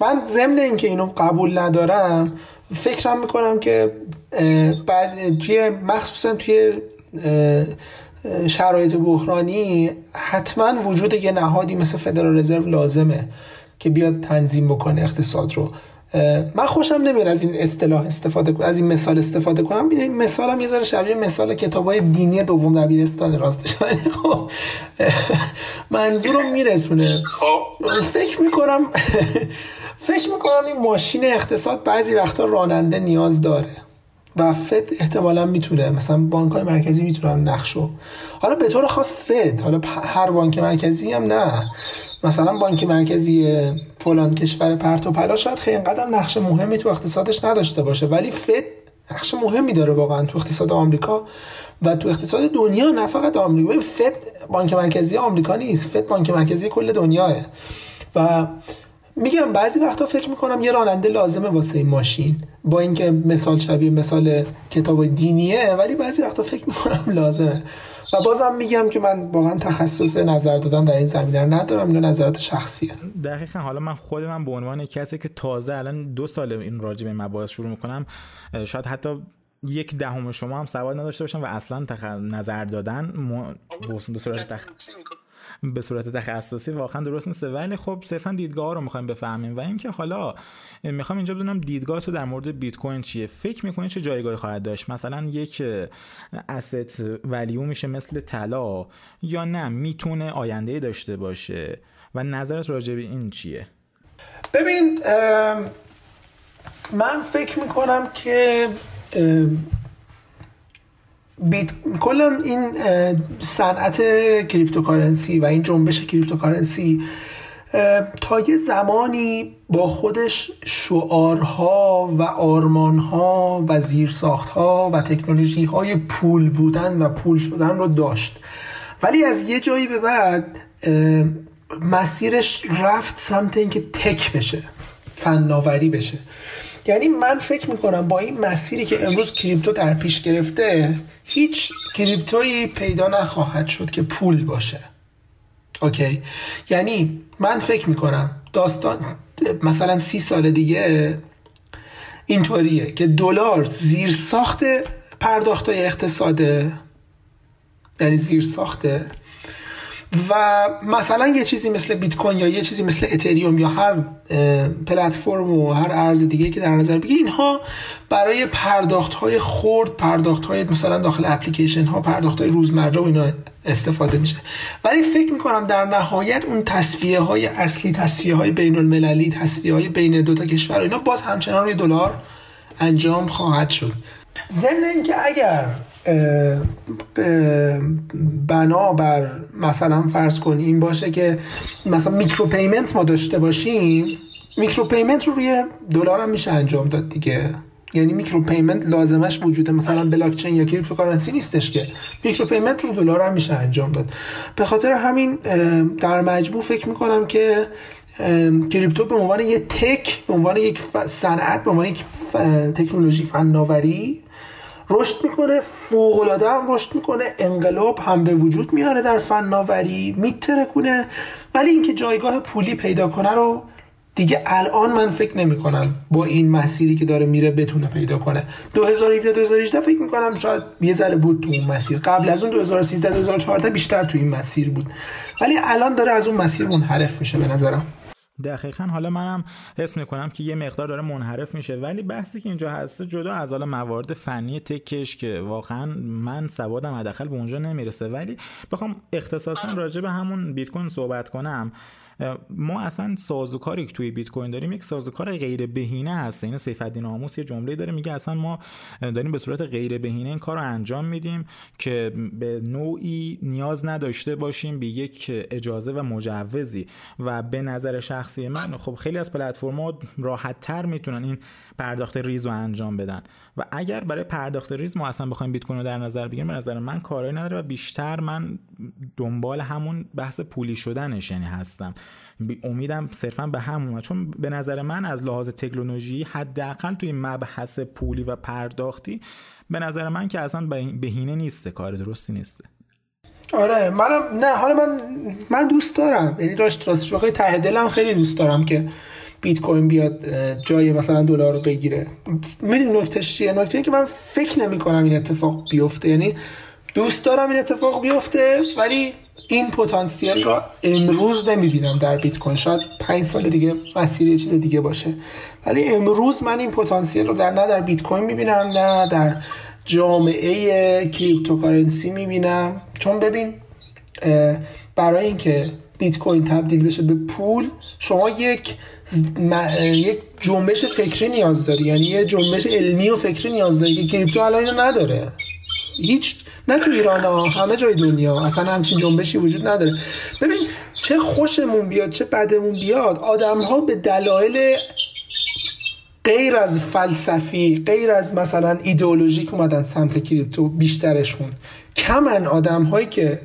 S2: من ضمن اینکه اینو قبول ندارم فکرم می‌کنم که بعض توی مخصوصا توی شرایط بحرانی حتما وجود یه نهادی مثل فدرال رزرو لازمه که بیاد تنظیم بکنه اقتصاد رو. من خوشم نمیاد از این اصطلاح استفاده از این مثال استفاده کنم. این مثال هم یه ذره شبیه مثال کتاب های دینی دوم دبیرستان راستش. خب منظورم میرسونه. خب. فکر می‌کنم فکر می‌کنم این ماشین اقتصاد بعضی وقتا راننده نیاز داره و فد احتمالا می‌تونه. مثلا بانک های مرکزی می‌تونن نقشو. حالا به طور خاص فد حالا هر بانک مرکزی هم نه. مثلا بانک مرکزی فلان کشور پرت و پلا شاید خیلی قدم نقش مهمی تو اقتصادش نداشته باشه ولی فد نقش مهمی داره واقعا تو اقتصاد آمریکا و تو اقتصاد دنیا نه فقط آمریکا. فد بانک مرکزی آمریکا نیست فد بانک مرکزی کل دنیاه. و میگم بعضی وقتا فکر می‌کنم یه راننده لازمه واسه این ماشین. با اینکه مثال شبیه مثال کتاب دینیه ولی بعضی وقتا فکر می‌کنم لازمه. و بازم میگم که من واقعا تخصص نظر دادن در این زمینه رو ندارم اینو نظرات شخصیه.
S1: دقیقا. حالا من خود من به عنوان کسی که تازه الان دو سال این راجع به مباحث شروع می‌کنم شاید حتی یک دهم شما هم سواد نداشته باشم و اصلا تخ... نظر دادن م... به صورت تخ... به صورت تخصصی واقعا درست نیست. ولی خب صرفا دیدگاه رو می‌خوایم بفهمیم. و اینکه حالا می‌خوام اینجا بدونم دیدگاه تو در مورد بیت کوین چیه؟ فکر می‌کنی چه جایگاهی خواهد داشت؟ مثلا یک asset value میشه مثل طلا یا نه؟ می‌تونه آینده داشته باشه. و نظرت راجع به این چیه؟
S2: ببین من فکر می‌کنم که بیت کلا این صنعت cryptocurrency و این جنبش cryptocurrency تا یه زمانی با خودش شعارها و آرمانها و زیرساختها و تکنولوژی های پول بودن و پول شدن رو داشت. ولی از یه جایی به بعد مسیرش رفت سمت اینکه تک بشه فناوری بشه. یعنی من فکر می‌کنم با این مسیری که امروز کریپتو در پیش گرفته هیچ کریپتویی پیدا نخواهد شد که پول باشه. اوکی؟ یعنی من فکر می‌کنم داستان مثلا سی سال دیگه اینطوریه که دلار زیر ساخت پرداخت اقتصاده یعنی زیر ساخته و مثلا یه چیزی مثل بیت کوین یا یه چیزی مثل اتریوم یا هر پلتفرم و هر ارز دیگه که در نظر بگیر اینها برای پرداخت های خرد پرداخت های مثلا داخل اپلیکیشن ها پرداخت های روزمره و اینا استفاده میشه. ولی فکر می‌کنم در نهایت اون تسویه های اصلی تسویه های بین المللی تسویه های بین دو تا کشور اینا باز همچنان روی دلار انجام خواهد شد. ضمن اینکه اگر بنا بر مثلا فرض کنی این باشه که مثلا micropayment ما داشته باشیم micropayment رو روی دلار هم میشه انجام داد دیگه. یعنی micropayment لازمش وجود مثلا بلاک چین یا cryptocurrency نیستش که. میکرو پیمنت رو دلار هم میشه انجام داد. به خاطر همین در مجموع فکر می‌کنم که کریپتو به عنوان یک تک به عنوان یک صنعت به عنوان یک تکنولوژی فناوری رشد می‌کنه فوق العاده هم رشد می‌کنه انقلاب هم به وجود میاره در فناوری میترکونه. ولی اینکه جایگاه پولی پیدا کنه رو دیگه الان من فکر نمی کنم با این مسیری که داره میره بتونه پیدا کنه. 2017 2018 فکر می کنم شاید یه ذره بود تو اون مسیر. قبل از اون 2013 2014 بیشتر تو این مسیر بود. ولی الان داره از اون مسیر منحرف میشه به نظرم.
S1: دقیقا. حالا منم حس می‌کنم که یه مقدار داره منحرف میشه. ولی بحثی که اینجا هست جدا از حالا موارد فنی تکش که واقعا من سوادم حداقل به اونجا نمی‌رسه. ولی بخوام اختصاصا راجع به همون بیت کوین صحبت کنم. ما اصلا سازوکاری که توی بیت کوین داریم یک سازوکار غیر بهینه هست. این سیف الدین آموس یه جمله داره میگه اصلا ما داریم به صورت غیر بهینه این کار رو انجام میدیم که به نوعی نیاز نداشته باشیم به یک اجازه و مجوزی. و به نظر شخصی من خب خیلی از پلتفرم‌ها راحت تر می‌تونن این پرداخت ریز رو انجام بدن و اگر برای پرداخت ریز ما اصلا بخوایم بیت کوین رو در نظر بگیریم به نظر من کارایی نداره و بیشتر من دنبال همون بحث پولی شدنش یعنی هستم امیدم صرفا به همون چون به نظر من از لحاظ تکنولوژی حداقل توی مبحث پولی و پرداختی به نظر من که اصلا بهینه نیسته کار درستی نیسته
S2: آره منم نه حالا من من دوست دارم یعنی راست راست واقعا ته دلم خیلی دوست دارم که بیت کوین بیاد جای مثلا دلار رو بگیره. می‌دونی نکتهش چیه؟ نکته که من فکر نمی کنم این اتفاق بیفته. یعنی دوست دارم این اتفاق بیفته ولی این پتانسیل رو امروز نمی‌بینم در بیت کوین. شاید پنج سال دیگه مسیر یه چیز دیگه باشه. ولی امروز من این پتانسیل رو در نه در بیت کوین می‌بینم نه در جامعه cryptocurrency می‌بینم. چون ببین برای اینکه بیت کوین تبدیل بشه به پول شما یک یک جنبش فکری نیاز داری یعنی یه جنبش علمی و فکری نیاز داری که crypto الان نداره. هیچ نه تو ایران ها همه جای دنیا اصلا همچین جنبشی وجود نداره. ببین چه خوشمون بیاد چه بدمون بیاد آدم ها به دلایل غیر از فلسفی غیر از مثلا ایدئولوژیک اومدن سمت کریپتو بیشترشون. کمن آدم هایی که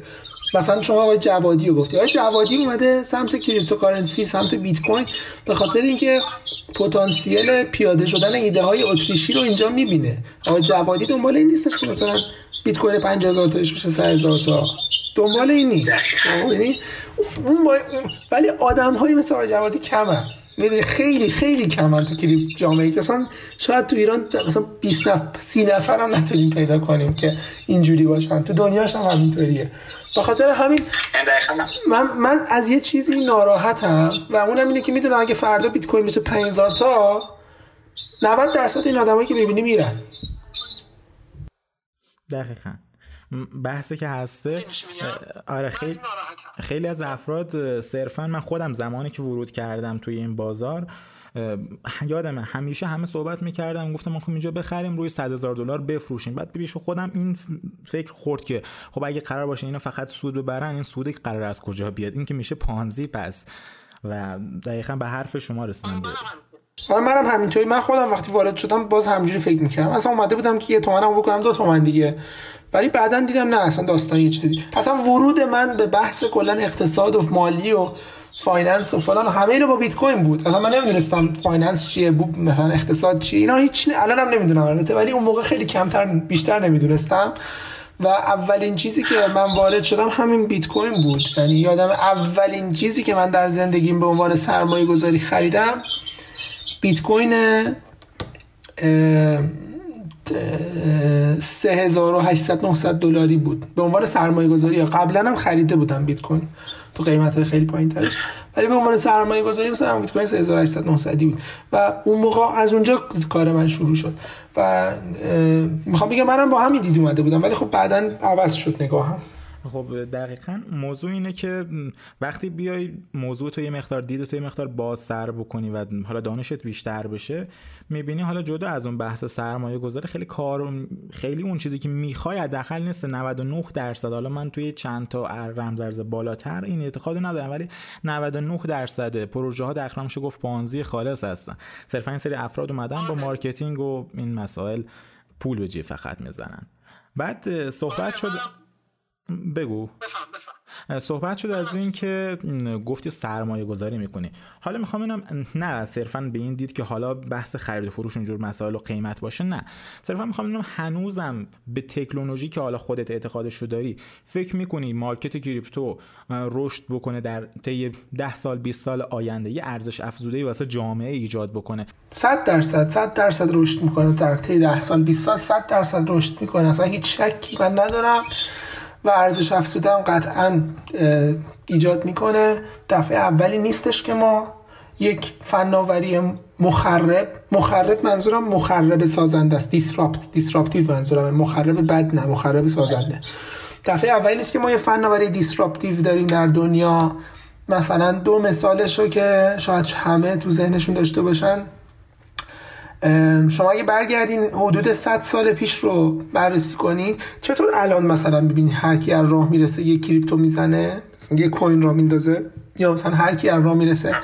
S2: مثلا شما آقای جوادی رو گفتی. آقای جوادی اومده سمت cryptocurrency سمت بیت کوین به خاطر اینکه پتانسیل پیاده شدن ایده های اتریشی رو اینجا می‌بینه. آقای جوادی دنبال این نیستش که مثلا بیت کوین 50000 تاش بشه 3000 تا. دنبال این نیست. یعنی اون ولی آدم هایی مثل آقای جوادی کمن. می‌دونی خیلی خیلی کمن تو کلیپ جامعه که اصلا شاید تو ایران مثلا 20 نفر 30 نفر هم نتونیم پیدا کنیم که اینجوری باشن. تو دنیاش هم همینطوریه. به خاطر همین من من از یه چیزی ناراحتم و اونم اینه که می‌دونم اگه فردا بیت کوین بشه 5000 تا 90 درصد این آدمایی که می‌بینی میرن.
S1: دقیقاً. بحثی که هسته. آره خیلی خیلی از افراد صرفا من خودم زمانی که ورود کردم توی این بازار یادمه همیشه همه صحبت می‌کردم گفتم ما خب اینجا بخریم روی 100 هزار دلار بفروشیم. بعد بیش خودم این فکر خورد که خب اگه قرار باشه اینا فقط سود ببرن این سودی قرار از کجا بیاد؟ این که میشه پانزی پس. و دقیقا به حرف شما رسیدم.
S2: آره منم همینطوری. من خودم وقتی وارد شدم باز همینجوری فکر می‌کردم. اصلا اومده بودم که یه تومنم بکنم دو تومن دیگه. ولی بعدا دیدم نه اصلا داستان یه چیزی. اصلا ورود من به بحث کلا اقتصاد و مالی و finance و فلان همه اینو با بیت کوین بود. اصلا من نمی‌دونستم finance چیه بود مثلا اقتصاد چیه. اینا هیچ الانم نمی‌دونم البته ولی اون موقع خیلی کمتر بیشتر نمی‌دونستم. و اولین چیزی که من وارد شدم همین بیت کوین بود. یعنی یادم اولین چیزی که من در زندگیم به عنوان سرمایه گذاری خریدم بیت کوین 3800 900 دلاری بود. به عنوان سرمایه گذاری قبلا هم خریده بودم بیت کوین. تو قیمت های خیلی پایین ترش ولی به عنوان سرمایه گذاری مثلا بیت کوین 3800 900 بود. و اون موقع از اونجا کار من شروع شد. و می‌خوام بگم منم با همین دید اومده بودم. ولی خب بعدا عوض شد نگاهم.
S1: خب دقیقا موضوع اینه که وقتی بیای موضوع تو یه مقدار دید تو یه مقدار بازتر بکنی و حالا دانشت بیشتر بشه می‌بینی حالا جدا از اون بحث سرمایه گذاری خیلی کار خیلی اون چیزی که می‌خوای حداقل نیست 99 درصد. حالا من توی چند تا رمزارز بالاتر این اعتقاد ندارم ولی 99 درصد پروژه ها میشه گفت پانزی خالص هستن. صرفا این سری افراد اومدن با marketing و این مسائل پول به جیب فقط می‌زنن. بعد صحبت شد بگو. صحبت شد از این که گفتی سرمایه گذاری می‌کنی. حالا می‌خوام اینم نه صرفا به این دید که حالا بحث خرید و فروش اونجور مسائل و قیمت باشه نه. صرفا می‌خوام اینم هنوزم به تکنولوژی که حالا خودت اعتقادش رو داری فکر می‌کنی مارکت کریپتو رشد بکنه در طی 10 سال 20 سال آینده یه ارزش افزوده واسه جامعه ایجاد بکنه؟
S2: 100 درصد 100 درصد رشد می‌کنه در طی 10 سال 20 سال 100 درصد رشد می‌کنه. اصلا هیچ شکی من ندارم. و ارزش افزوده هم قطعا ایجاد می‌کنه. دفعه اولی نیستش که ما یک فناوری مخرب مخرب منظورم مخرب سازنده است. disrupt disruptive منظورم. مخرب بد نه مخرب سازنده. دفعه اولی نیست که ما یه فناوری disruptive داریم در دنیا. مثلا دو مثالش رو که شاید همه تو ذهنشون داشته باشن. شما اگه برگردین حدود 100 سال پیش رو بررسی کنید چطور الان مثلا ببینید هر کی از راه می‌رسه یه کریپتو می‌زنه؟ یه کوین را میندازه یا مثلا هر کی از راه می‌رسه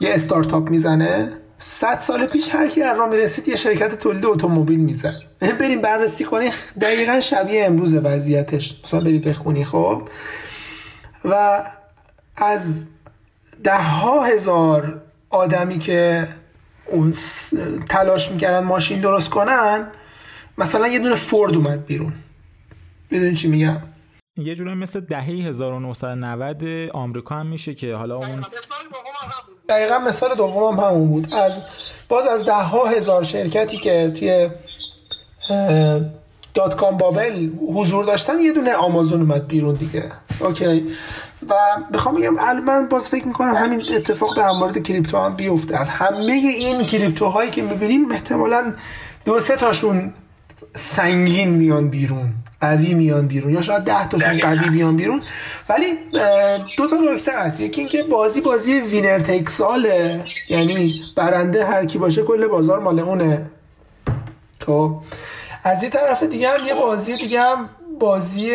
S2: یه استارتاپ می‌زنه؟ 100 سال پیش هر کی از راه می‌رسید یه شرکت تولید اتومبیل می‌زد بریم بررسی کنید دقیقا شبیه امروز وضعیتش. مثلا برید بخونی خب؟ و از ده ها هزار آدمی که اون تلاش می‌کردن ماشین درست کنن مثلا یه دونه فورد اومد بیرون. می‌دونی چی میگم؟
S1: یه جوری مثل دهه 1990 آمریکا هم میشه که حالا اون
S2: دقیقا مثال دوم هم همون بود. از باز از ده ها هزار شرکتی که توی dot-com bubble حضور داشتن یه دونه آمازون اومد بیرون دیگه. okay. و بخوام بگم من باز فکر می‌کنم همین اتفاق در مورد کریپتو هم بیفته. از همه این کریپتو هایی که می‌بینیم احتمالا دو سه تاشون سنگین میان بیرون قوی میان بیرون یا شاید ده تاشون قوی میان بیرون. ولی دو تا نکته هست. یکی اینکه بازی بازی وینر تیک ساله یعنی برنده هر کی باشه کل بازار مال اونه. تو خب. از این طرف دیگه هم یه بازی دیگه هم بازی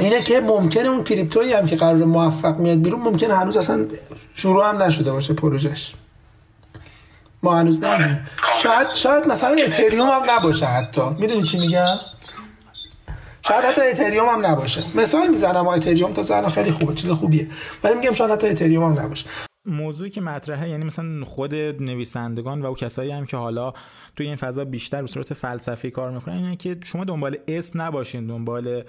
S2: اینه که ممکنه اون کریپتویی هم که قرار موفق میاد بیرون ممکنه هنوز اصلا شروع هم نشده باشه پروژش ما هنوز آره. نمی‌دونیم. شاید شاید مثلا اتریوم هم نباشه حتی. می‌دونی چی میگم؟ شاید حتی اتریوم هم نباشه. مثال می‌زنم اتریوم تا زن خیلی خوبه چیز خوبیه. ولی میگم شاید حتی اتریوم هم نباشه.
S1: موضوعی که مطرحه یعنی مثلا خود نویسندگان و او کسایی هم که حالا توی این فضا بیشتر به صورت فلسفی کار می‌کنن اینه که شما دنبال اسم نباشین دنبال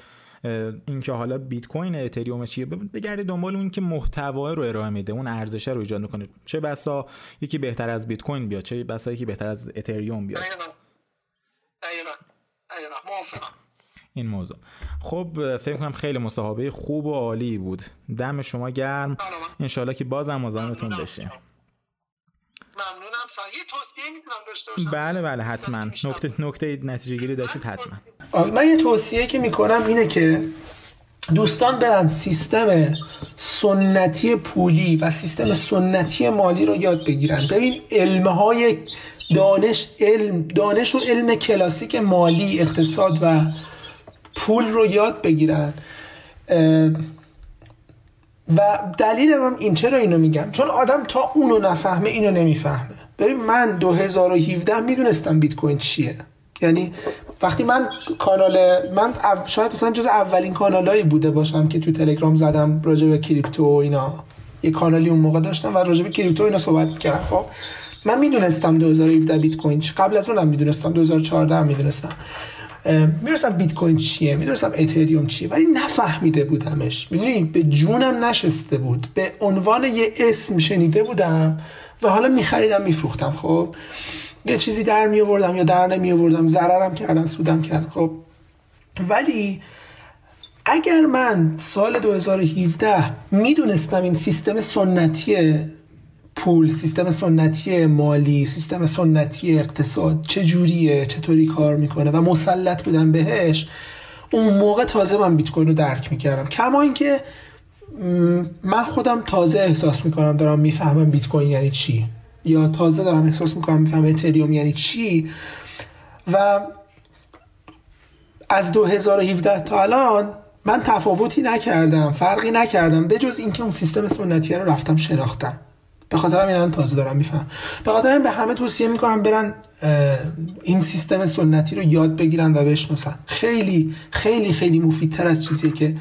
S1: اینکه حالا بیت کوین اتریوم چیه؟ بگردید دنبال اون که محتوا رو ارائه میده اون ارزش رو ایجاد می‌کنه. چه بسا یکی بهتر از بیت کوین بیاد چه بسا یکی بهتر از اتریوم بیاد. این موضوع. خب فکر کنم خیلی مصاحبه خوب و عالی بود. دم شما گرم. انشالله که بازم مزاحمتون بشه. بله بله حتما. نکته نکته نتیجه گیری داشتید حتما.
S2: من یه توصیه که می‌کنم اینه که دوستان برن سیستم سنتی پولی و سیستم سنتی مالی رو یاد بگیرن. ببین علمهای دانش علم دانش و علم کلاسیک مالی اقتصاد و پول رو یاد بگیرن. و دلیلم این. چرا اینو میگم؟ چون آدم تا اونو نفهمه اینو نمی‌فهمه. ببین من 2017 می‌دونستم بیت کوین چیه. یعنی وقتی من کانال من شاید مثلا جز اولین کانالایی بوده باشم که تو تلگرام زدم راجع به کریپتو و اینا. یه کانالی اون موقع داشتم و راجع به کریپتو اینا صحبت کردم. خب من می‌دونستم 2017 بیت کوین قبل از اونم می‌دونستم 2014 هم می‌دونستم. می‌دونستم بیت کوین چیه می‌دونستم اتریوم چیه ولی نفهمیده بودمش. می‌دونی به جونم نشسته بود. به عنوان یه اسم شنیده بودم. و حالا میخریدم میفروختم. خب یه چیزی در می آوردم یا در نمی آوردم ضررم کردم سودم کردم. خب ولی اگر من سال 2017 می‌دونستم این سیستم سنتی پول سیستم سنتی مالی سیستم سنتی اقتصاد چه جوریه چطوری کار می‌کنه و مسلط بودم بهش اون موقع تازه من بیت کوین رو درک می‌کردم. کما اینکه من خودم تازه احساس می‌کنم دارم می‌فهمم بیت کوین یعنی چی. یا تازه دارم احساس می‌کنم می‌فهمم اتریوم یعنی چی. و از 2017 تا الان من تفاوتی نکردم فرقی نکردم به جز اینکه اون سیستم سنتی رو رفتم شناختم. به خاطر این تازه دارم میفهم به خاطر به همه توصیه می‌کنم برن این سیستم سنتی رو یاد بگیرن و بشناسن. خیلی خیلی خیلی مفیدتر از چیزیه که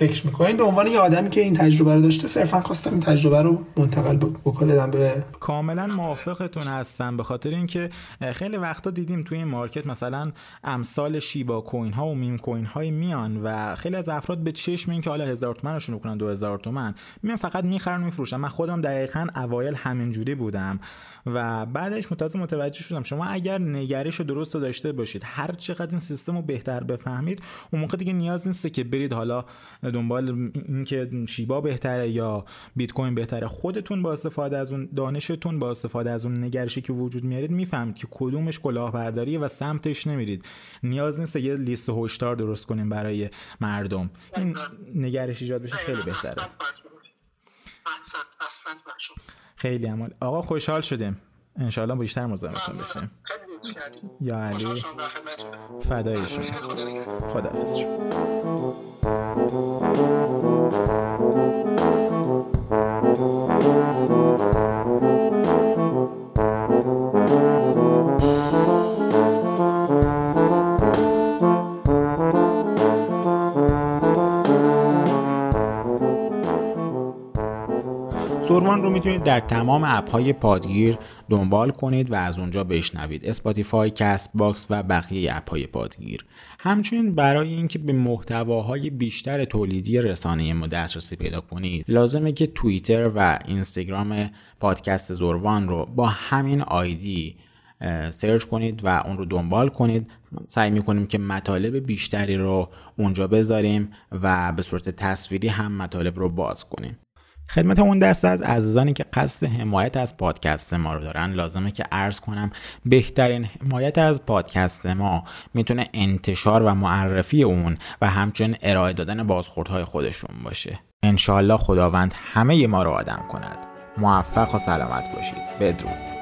S2: فکر می‌کنین به عنوان یه آدمی که این تجربه رو داشته صرفا خواستم این تجربه رو منتقل بکنم به
S1: کاملا موافقتون هستم به خاطر اینکه خیلی وقتا دیدیم توی این مارکت مثلا امثال شیبا کوین ها و میم کوین های میان و خیلی از افراد به چشم این که حالا هزار تومنشون کنن دو هزار تومن میان فقط می‌خرن میفروشن. من خودم دقیقا اوایل همینجوری بودم. و بعدش متازه متوجه شدم. شما اگر نگرش درست داشته باشید هر چقدر این سیستم رو بهتر بفهمید اون موقع دیگه نیاز نیست که برید حالا دنبال اینکه شیبا بهتره یا بیت کوین بهتره. خودتون با استفاده از اون دانشتون با استفاده از اون نگرشی که وجود میارید می‌فهمید که کدومش کلاهبرداریه و سمتش نمیرید. نیاز نیست یه لیست هشدار درست کنیم برای مردم. این نگرش ایجاد بشه خیلی بهتره. خیلی عمال. آقا خوشحال شدیم. انشالله بیشتر مزاحمتون بشیم. یا علی. فدای شما. خداحافظ. رو می‌تونید در تمام اپ های پادگیر دنبال کنید و از اونجا بشنوید. اسپاتیفای، کست باکس و بقیه اپ های پادگیر. همچنین برای اینکه به محتواهای بیشتر تولیدی رسانه ما دسترسی پیدا کنید لازمه که توییتر و اینستاگرام پادکست زوروان رو با همین آیدی search کنید و اون رو دنبال کنید. سعی می‌کنیم که مطالب بیشتری رو اونجا بذاریم و به صورت تصویری هم مطالب رو باز کنیم. خدمت اون دست از عزیزانی که قصد حمایت از پادکست ما رو دارن. لازمه که عرض کنم بهترین حمایت از پادکست ما می‌تونه انتشار و معرفی اون و همچنین ارائه دادن بازخوردهای خودشون باشه. انشاالله خداوند همه ما رو آدم کند. موفق و سلامت باشید. بدرود.